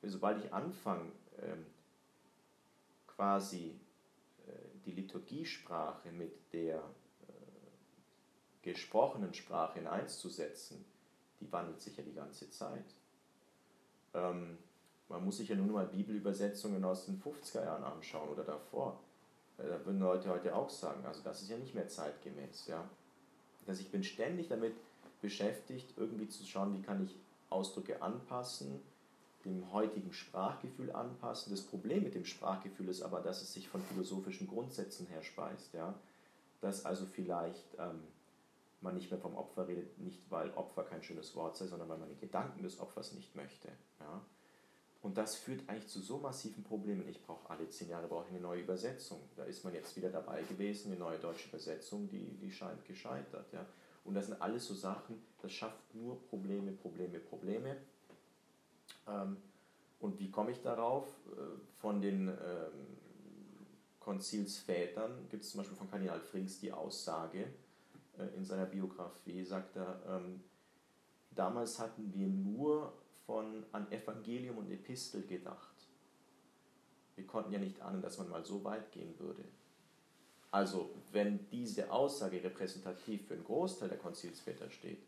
sobald ich anfange, ähm, quasi die Liturgiesprache mit der äh, gesprochenen Sprache in eins zu setzen, die wandelt sich ja die ganze Zeit. Ähm, man muss sich ja nur mal Bibelübersetzungen aus den 50er Jahren anschauen oder davor. Äh, da würden Leute heute auch sagen, also das ist ja nicht mehr zeitgemäß. Ja? Also ich bin ständig damit beschäftigt, irgendwie zu schauen, wie kann ich Ausdrücke anpassen, dem heutigen Sprachgefühl anpassen. Das Problem mit dem Sprachgefühl ist aber, dass es sich von philosophischen Grundsätzen her speist. Ja? Dass also vielleicht ähm, man nicht mehr vom Opfer redet, nicht weil Opfer kein schönes Wort sei, sondern weil man die Gedanken des Opfers nicht möchte. Ja? Und das führt eigentlich zu so massiven Problemen. Ich brauche alle zehn Jahre brauche eine neue Übersetzung. Da ist man jetzt wieder dabei gewesen, eine neue deutsche Übersetzung, die, die scheint gescheitert. Ja. Und das sind alles so Sachen, das schafft nur Probleme, Probleme, Probleme. Ähm, und wie komme ich darauf? Äh, von den ähm, Konzilsvätern gibt es zum Beispiel von Kardinal Frings die Aussage äh, in seiner Biografie, sagt er, ähm, damals hatten wir nur von, an Evangelium und Epistel gedacht. Wir konnten ja nicht ahnen, dass man mal so weit gehen würde. Also, wenn diese Aussage repräsentativ für einen Großteil der Konzilsväter steht,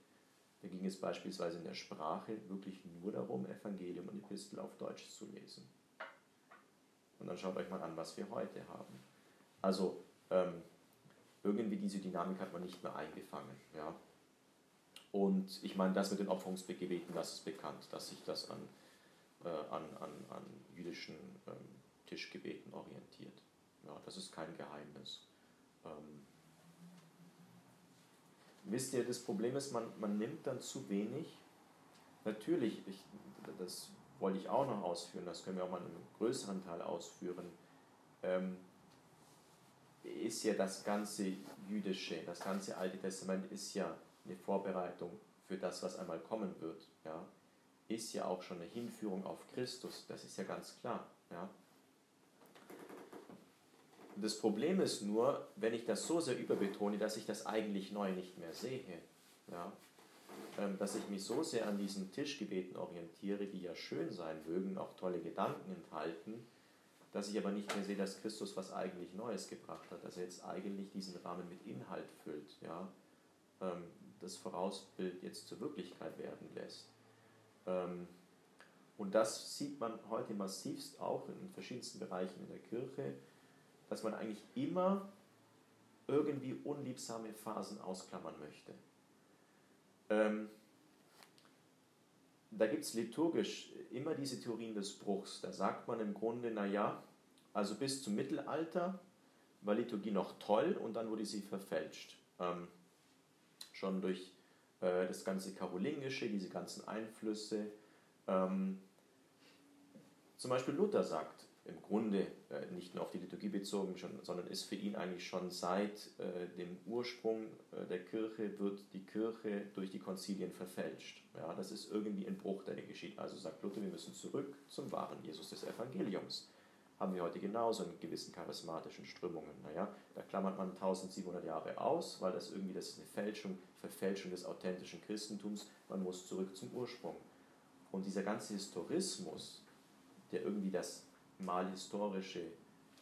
dann ging es beispielsweise in der Sprache wirklich nur darum, Evangelium und Epistel auf Deutsch zu lesen. Und dann schaut euch mal an, was wir heute haben. Also, ähm, irgendwie diese Dynamik hat man nicht mehr eingefangen. Ja? Und ich meine, das mit den Opferungsgebeten, das ist bekannt, dass sich das an, äh, an, an, an jüdischen ähm, Tischgebeten orientiert. Ja, das ist kein Geheimnis. Ähm, wisst ihr, das Problem ist, man, man nimmt dann zu wenig. Natürlich, ich, das wollte ich auch noch ausführen, das können wir auch mal in einem größeren Teil ausführen. Ähm, ist ja das ganze Jüdische, das ganze Alte Testament ist ja eine Vorbereitung für das, was einmal kommen wird, ja, ist ja auch schon eine Hinführung auf Christus, das ist ja ganz klar. Ja. Das Problem ist nur, wenn ich das so sehr überbetone, dass ich das eigentlich neu nicht mehr sehe. Ja. Ähm, dass ich mich so sehr an diesen Tischgebeten orientiere, die ja schön sein mögen, auch tolle Gedanken enthalten, dass ich aber nicht mehr sehe, dass Christus was eigentlich Neues gebracht hat, dass er jetzt eigentlich diesen Rahmen mit Inhalt füllt. Ja. Ähm, das Vorausbild jetzt zur Wirklichkeit werden lässt. Ähm, und das sieht man heute massivst auch in verschiedensten Bereichen in der Kirche, dass man eigentlich immer irgendwie unliebsame Phasen ausklammern möchte. Ähm, da gibt es liturgisch immer diese Theorien des Bruchs. Da sagt man im Grunde, naja, also bis zum Mittelalter war Liturgie noch toll und dann wurde sie verfälscht. Ähm, schon durch äh, das ganze Karolingische, diese ganzen Einflüsse. Ähm, zum Beispiel Luther sagt, im Grunde äh, nicht nur auf die Liturgie bezogen, sondern ist für ihn eigentlich schon seit äh, dem Ursprung äh, der Kirche, wird die Kirche durch die Konzilien verfälscht. Ja, das ist irgendwie ein Bruch, der geschieht. Also sagt Luther, wir müssen zurück zum wahren Jesus des Evangeliums. Haben wir heute genauso in gewissen charismatischen Strömungen. Naja, da klammert man 1700 Jahre aus, weil das irgendwie das ist eine Fälschung, Verfälschung des authentischen Christentums. Man muss zurück zum Ursprung. Und dieser ganze Historismus, der irgendwie das mal historische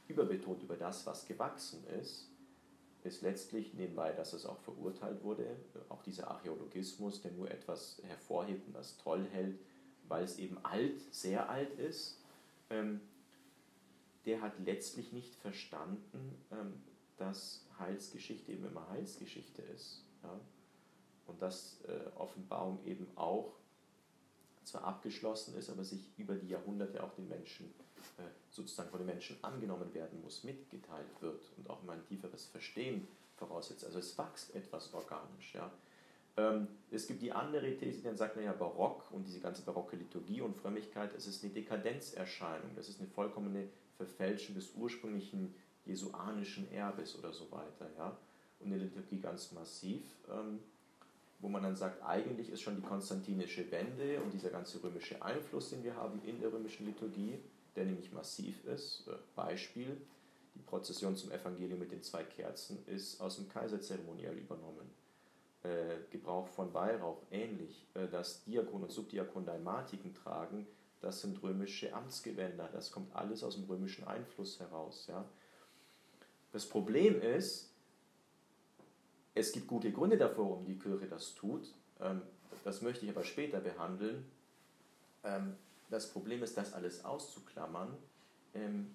überbetont über das, was gewachsen ist, ist letztlich nebenbei, dass es auch verurteilt wurde, auch dieser Archäologismus, der nur etwas hervorhebt und das toll hält, weil es eben alt, sehr alt ist, ähm, der hat letztlich nicht verstanden, ähm, dass Heilsgeschichte eben immer Heilsgeschichte ist. Ja? Und dass äh, Offenbarung eben auch zwar abgeschlossen ist, aber sich über die Jahrhunderte auch den Menschen äh, sozusagen von den Menschen angenommen werden muss, mitgeteilt wird und auch mal ein tieferes Verstehen voraussetzt. Also es wächst etwas organisch. Ja. Ähm, es gibt die andere These, die dann sagt, naja, Barock und diese ganze barocke Liturgie und Frömmigkeit, es ist eine Dekadenzerscheinung, das ist eine vollkommene Verfälschung des ursprünglichen jesuanischen Erbes oder so weiter. Ja. Und eine Liturgie ganz massiv. Wo man dann sagt, eigentlich ist schon die konstantinische Wende und dieser ganze römische Einfluss, den wir haben in der römischen Liturgie, der nämlich massiv ist. Äh, Beispiel, die Prozession zum Evangelium mit den zwei Kerzen ist aus dem Kaiserzeremoniell übernommen. Äh, Gebrauch von Weihrauch ähnlich. Äh, dass Diakon und Subdiakon Dalmatiken tragen, das sind römische Amtsgewänder. Das kommt alles aus dem römischen Einfluss heraus. Ja. Das Problem ist, es gibt gute Gründe dafür, warum die Kirche das tut. Ähm, das möchte ich aber später behandeln. Ähm, das Problem ist, das alles auszuklammern, ähm,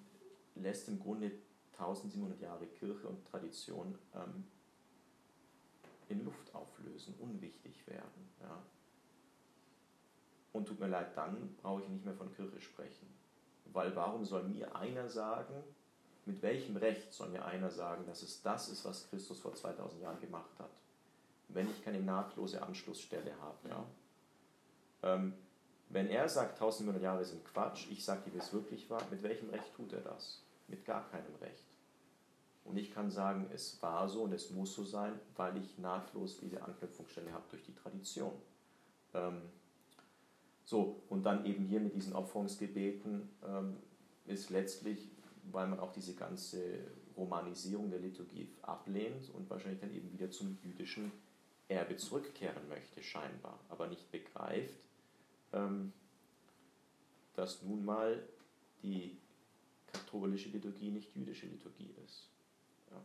lässt im Grunde 1700 Jahre Kirche und Tradition in Luft auflösen, unwichtig werden. Und tut mir leid, dann brauche ich nicht mehr von Kirche sprechen. Weil warum soll mir einer sagen, mit welchem Recht soll mir einer sagen, dass es das ist, was Christus vor 2000 Jahren gemacht hat, wenn ich keine nahtlose Anschlussstelle habe? Ja? Ähm, wenn er sagt, 1700 Jahre sind Quatsch, ich sage wie es wirklich war, mit welchem Recht tut er das? Mit gar keinem Recht. Und ich kann sagen, es war so und es muss so sein, weil ich nahtlos diese Anknüpfungsstelle habe durch die Tradition. Ähm, so, und dann eben hier mit diesen Opferungsgebeten ähm, ist letztlich, weil man auch diese ganze Romanisierung der Liturgie ablehnt und wahrscheinlich dann eben wieder zum jüdischen Erbe zurückkehren möchte, scheinbar, aber nicht begreift, ähm, dass nun mal die katholische Liturgie nicht jüdische Liturgie ist. Ja.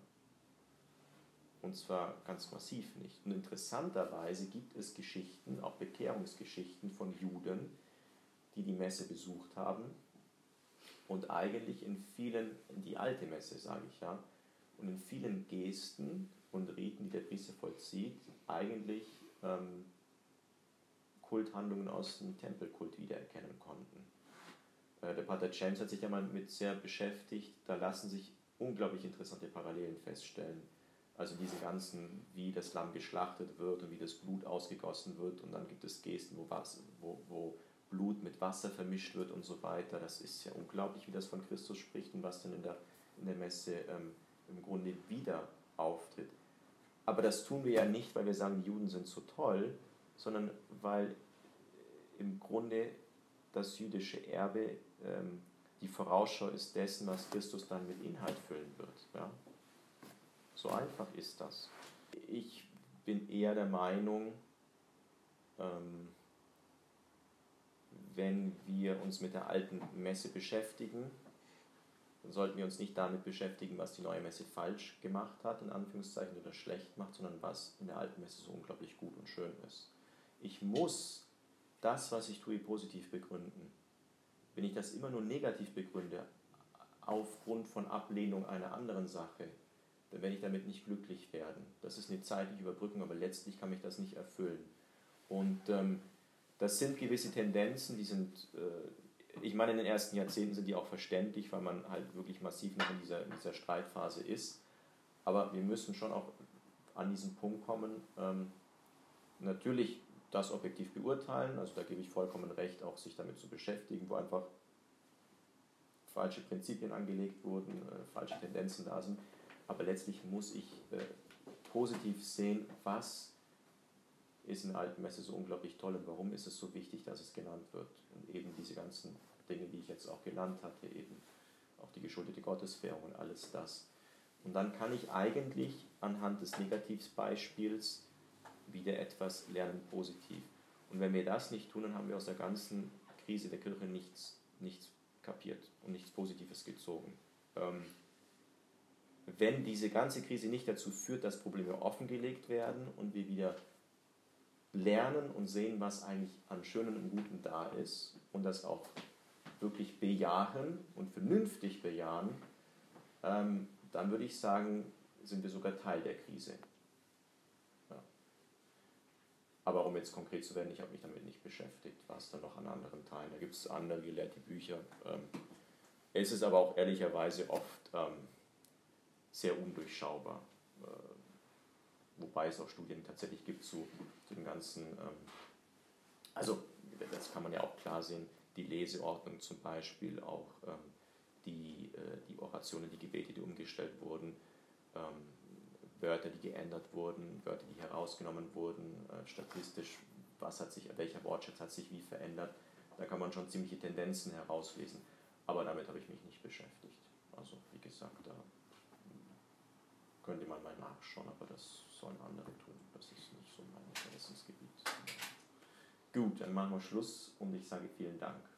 Und zwar ganz massiv nicht. Und interessanterweise gibt es Geschichten, auch Bekehrungsgeschichten von Juden, die die Messe besucht haben und eigentlich in vielen, die alte Messe sage ich ja, und in vielen Gesten und Riten, die der Priester vollzieht, eigentlich ähm, Kulthandlungen aus dem Tempelkult wiedererkennen konnten. Äh, der Pater James hat sich ja mal mit sehr beschäftigt, da lassen sich unglaublich interessante Parallelen feststellen. Also diese ganzen, wie das Lamm geschlachtet wird und wie das Blut ausgegossen wird und dann gibt es Gesten, wo, Wasser, wo, wo Blut mit Wasser vermischt wird und so weiter. Das ist ja unglaublich, wie das von Christus spricht und was dann in der, in der Messe ähm, im Grunde wieder auftritt. Aber das tun wir ja nicht, weil wir sagen, die Juden sind so toll, sondern weil im Grunde das jüdische Erbe ähm, die Vorausschau ist dessen, was Christus dann mit Inhalt füllen wird. Ja? So einfach ist das. Ich bin eher der Meinung, ähm, wenn wir uns mit der alten Messe beschäftigen, dann sollten wir uns nicht damit beschäftigen, was die neue Messe falsch gemacht hat, in Anführungszeichen, oder schlecht macht, sondern was in der alten Messe so unglaublich gut und schön ist. Ich muss das, was ich tue, positiv begründen. Wenn ich das immer nur negativ begründe, aufgrund von Ablehnung einer anderen Sache, dann werde ich damit nicht glücklich werden. Das ist eine zeitliche Überbrückung, aber letztlich kann mich das nicht erfüllen. Und ähm, das sind gewisse Tendenzen, die sind, äh, ich meine, in den ersten Jahrzehnten sind die auch verständlich, weil man halt wirklich massiv noch in dieser, in dieser Streitphase ist. Aber wir müssen schon auch an diesen Punkt kommen, ähm, natürlich das objektiv beurteilen, also da gebe ich vollkommen recht, auch sich damit zu beschäftigen, wo einfach falsche Prinzipien angelegt wurden, äh, falsche Tendenzen da sind. Aber letztlich muss ich äh, positiv sehen, was ist in der Alten Messe so unglaublich toll und warum ist es so wichtig, dass es genannt wird. Und eben diese ganzen Dinge, die ich jetzt auch genannt hatte, eben auch die geschuldete Gottesfährung und alles das. Und dann kann ich eigentlich anhand des Negativbeispiels wieder etwas lernen positiv. Und wenn wir das nicht tun, dann haben wir aus der ganzen Krise der Kirche nichts, nichts kapiert und nichts Positives gezogen. Ähm, wenn diese ganze Krise nicht dazu führt, dass Probleme offengelegt werden und wir wieder lernen und sehen, was eigentlich an Schönen und Guten da ist und das auch wirklich bejahen und vernünftig bejahen, ähm, dann würde ich sagen, sind wir sogar Teil der Krise. Ja. Aber um jetzt konkret zu werden, ich habe mich damit nicht beschäftigt, was dann noch an anderen Teilen. Da gibt es andere gelehrte Bücher. Ähm, es ist aber auch ehrlicherweise oft ähm, sehr undurchschaubar. Äh, wobei es auch Studien tatsächlich gibt zu, zu dem ganzen, ähm, also das kann man ja auch klar sehen, die Leseordnung zum Beispiel, auch ähm, die, äh, die Orationen, die Gebete, die umgestellt wurden, ähm, Wörter, die geändert wurden, Wörter, die herausgenommen wurden, äh, statistisch, was hat sich, welcher Wortschatz hat sich wie verändert. Da kann man schon ziemliche Tendenzen herauslesen, aber damit habe ich mich nicht beschäftigt. Also wie gesagt, da könnte man mal nachschauen, aber das sollen andere tun. Das ist nicht so mein Interessensgebiet. Gut, dann machen wir Schluss und ich sage vielen Dank.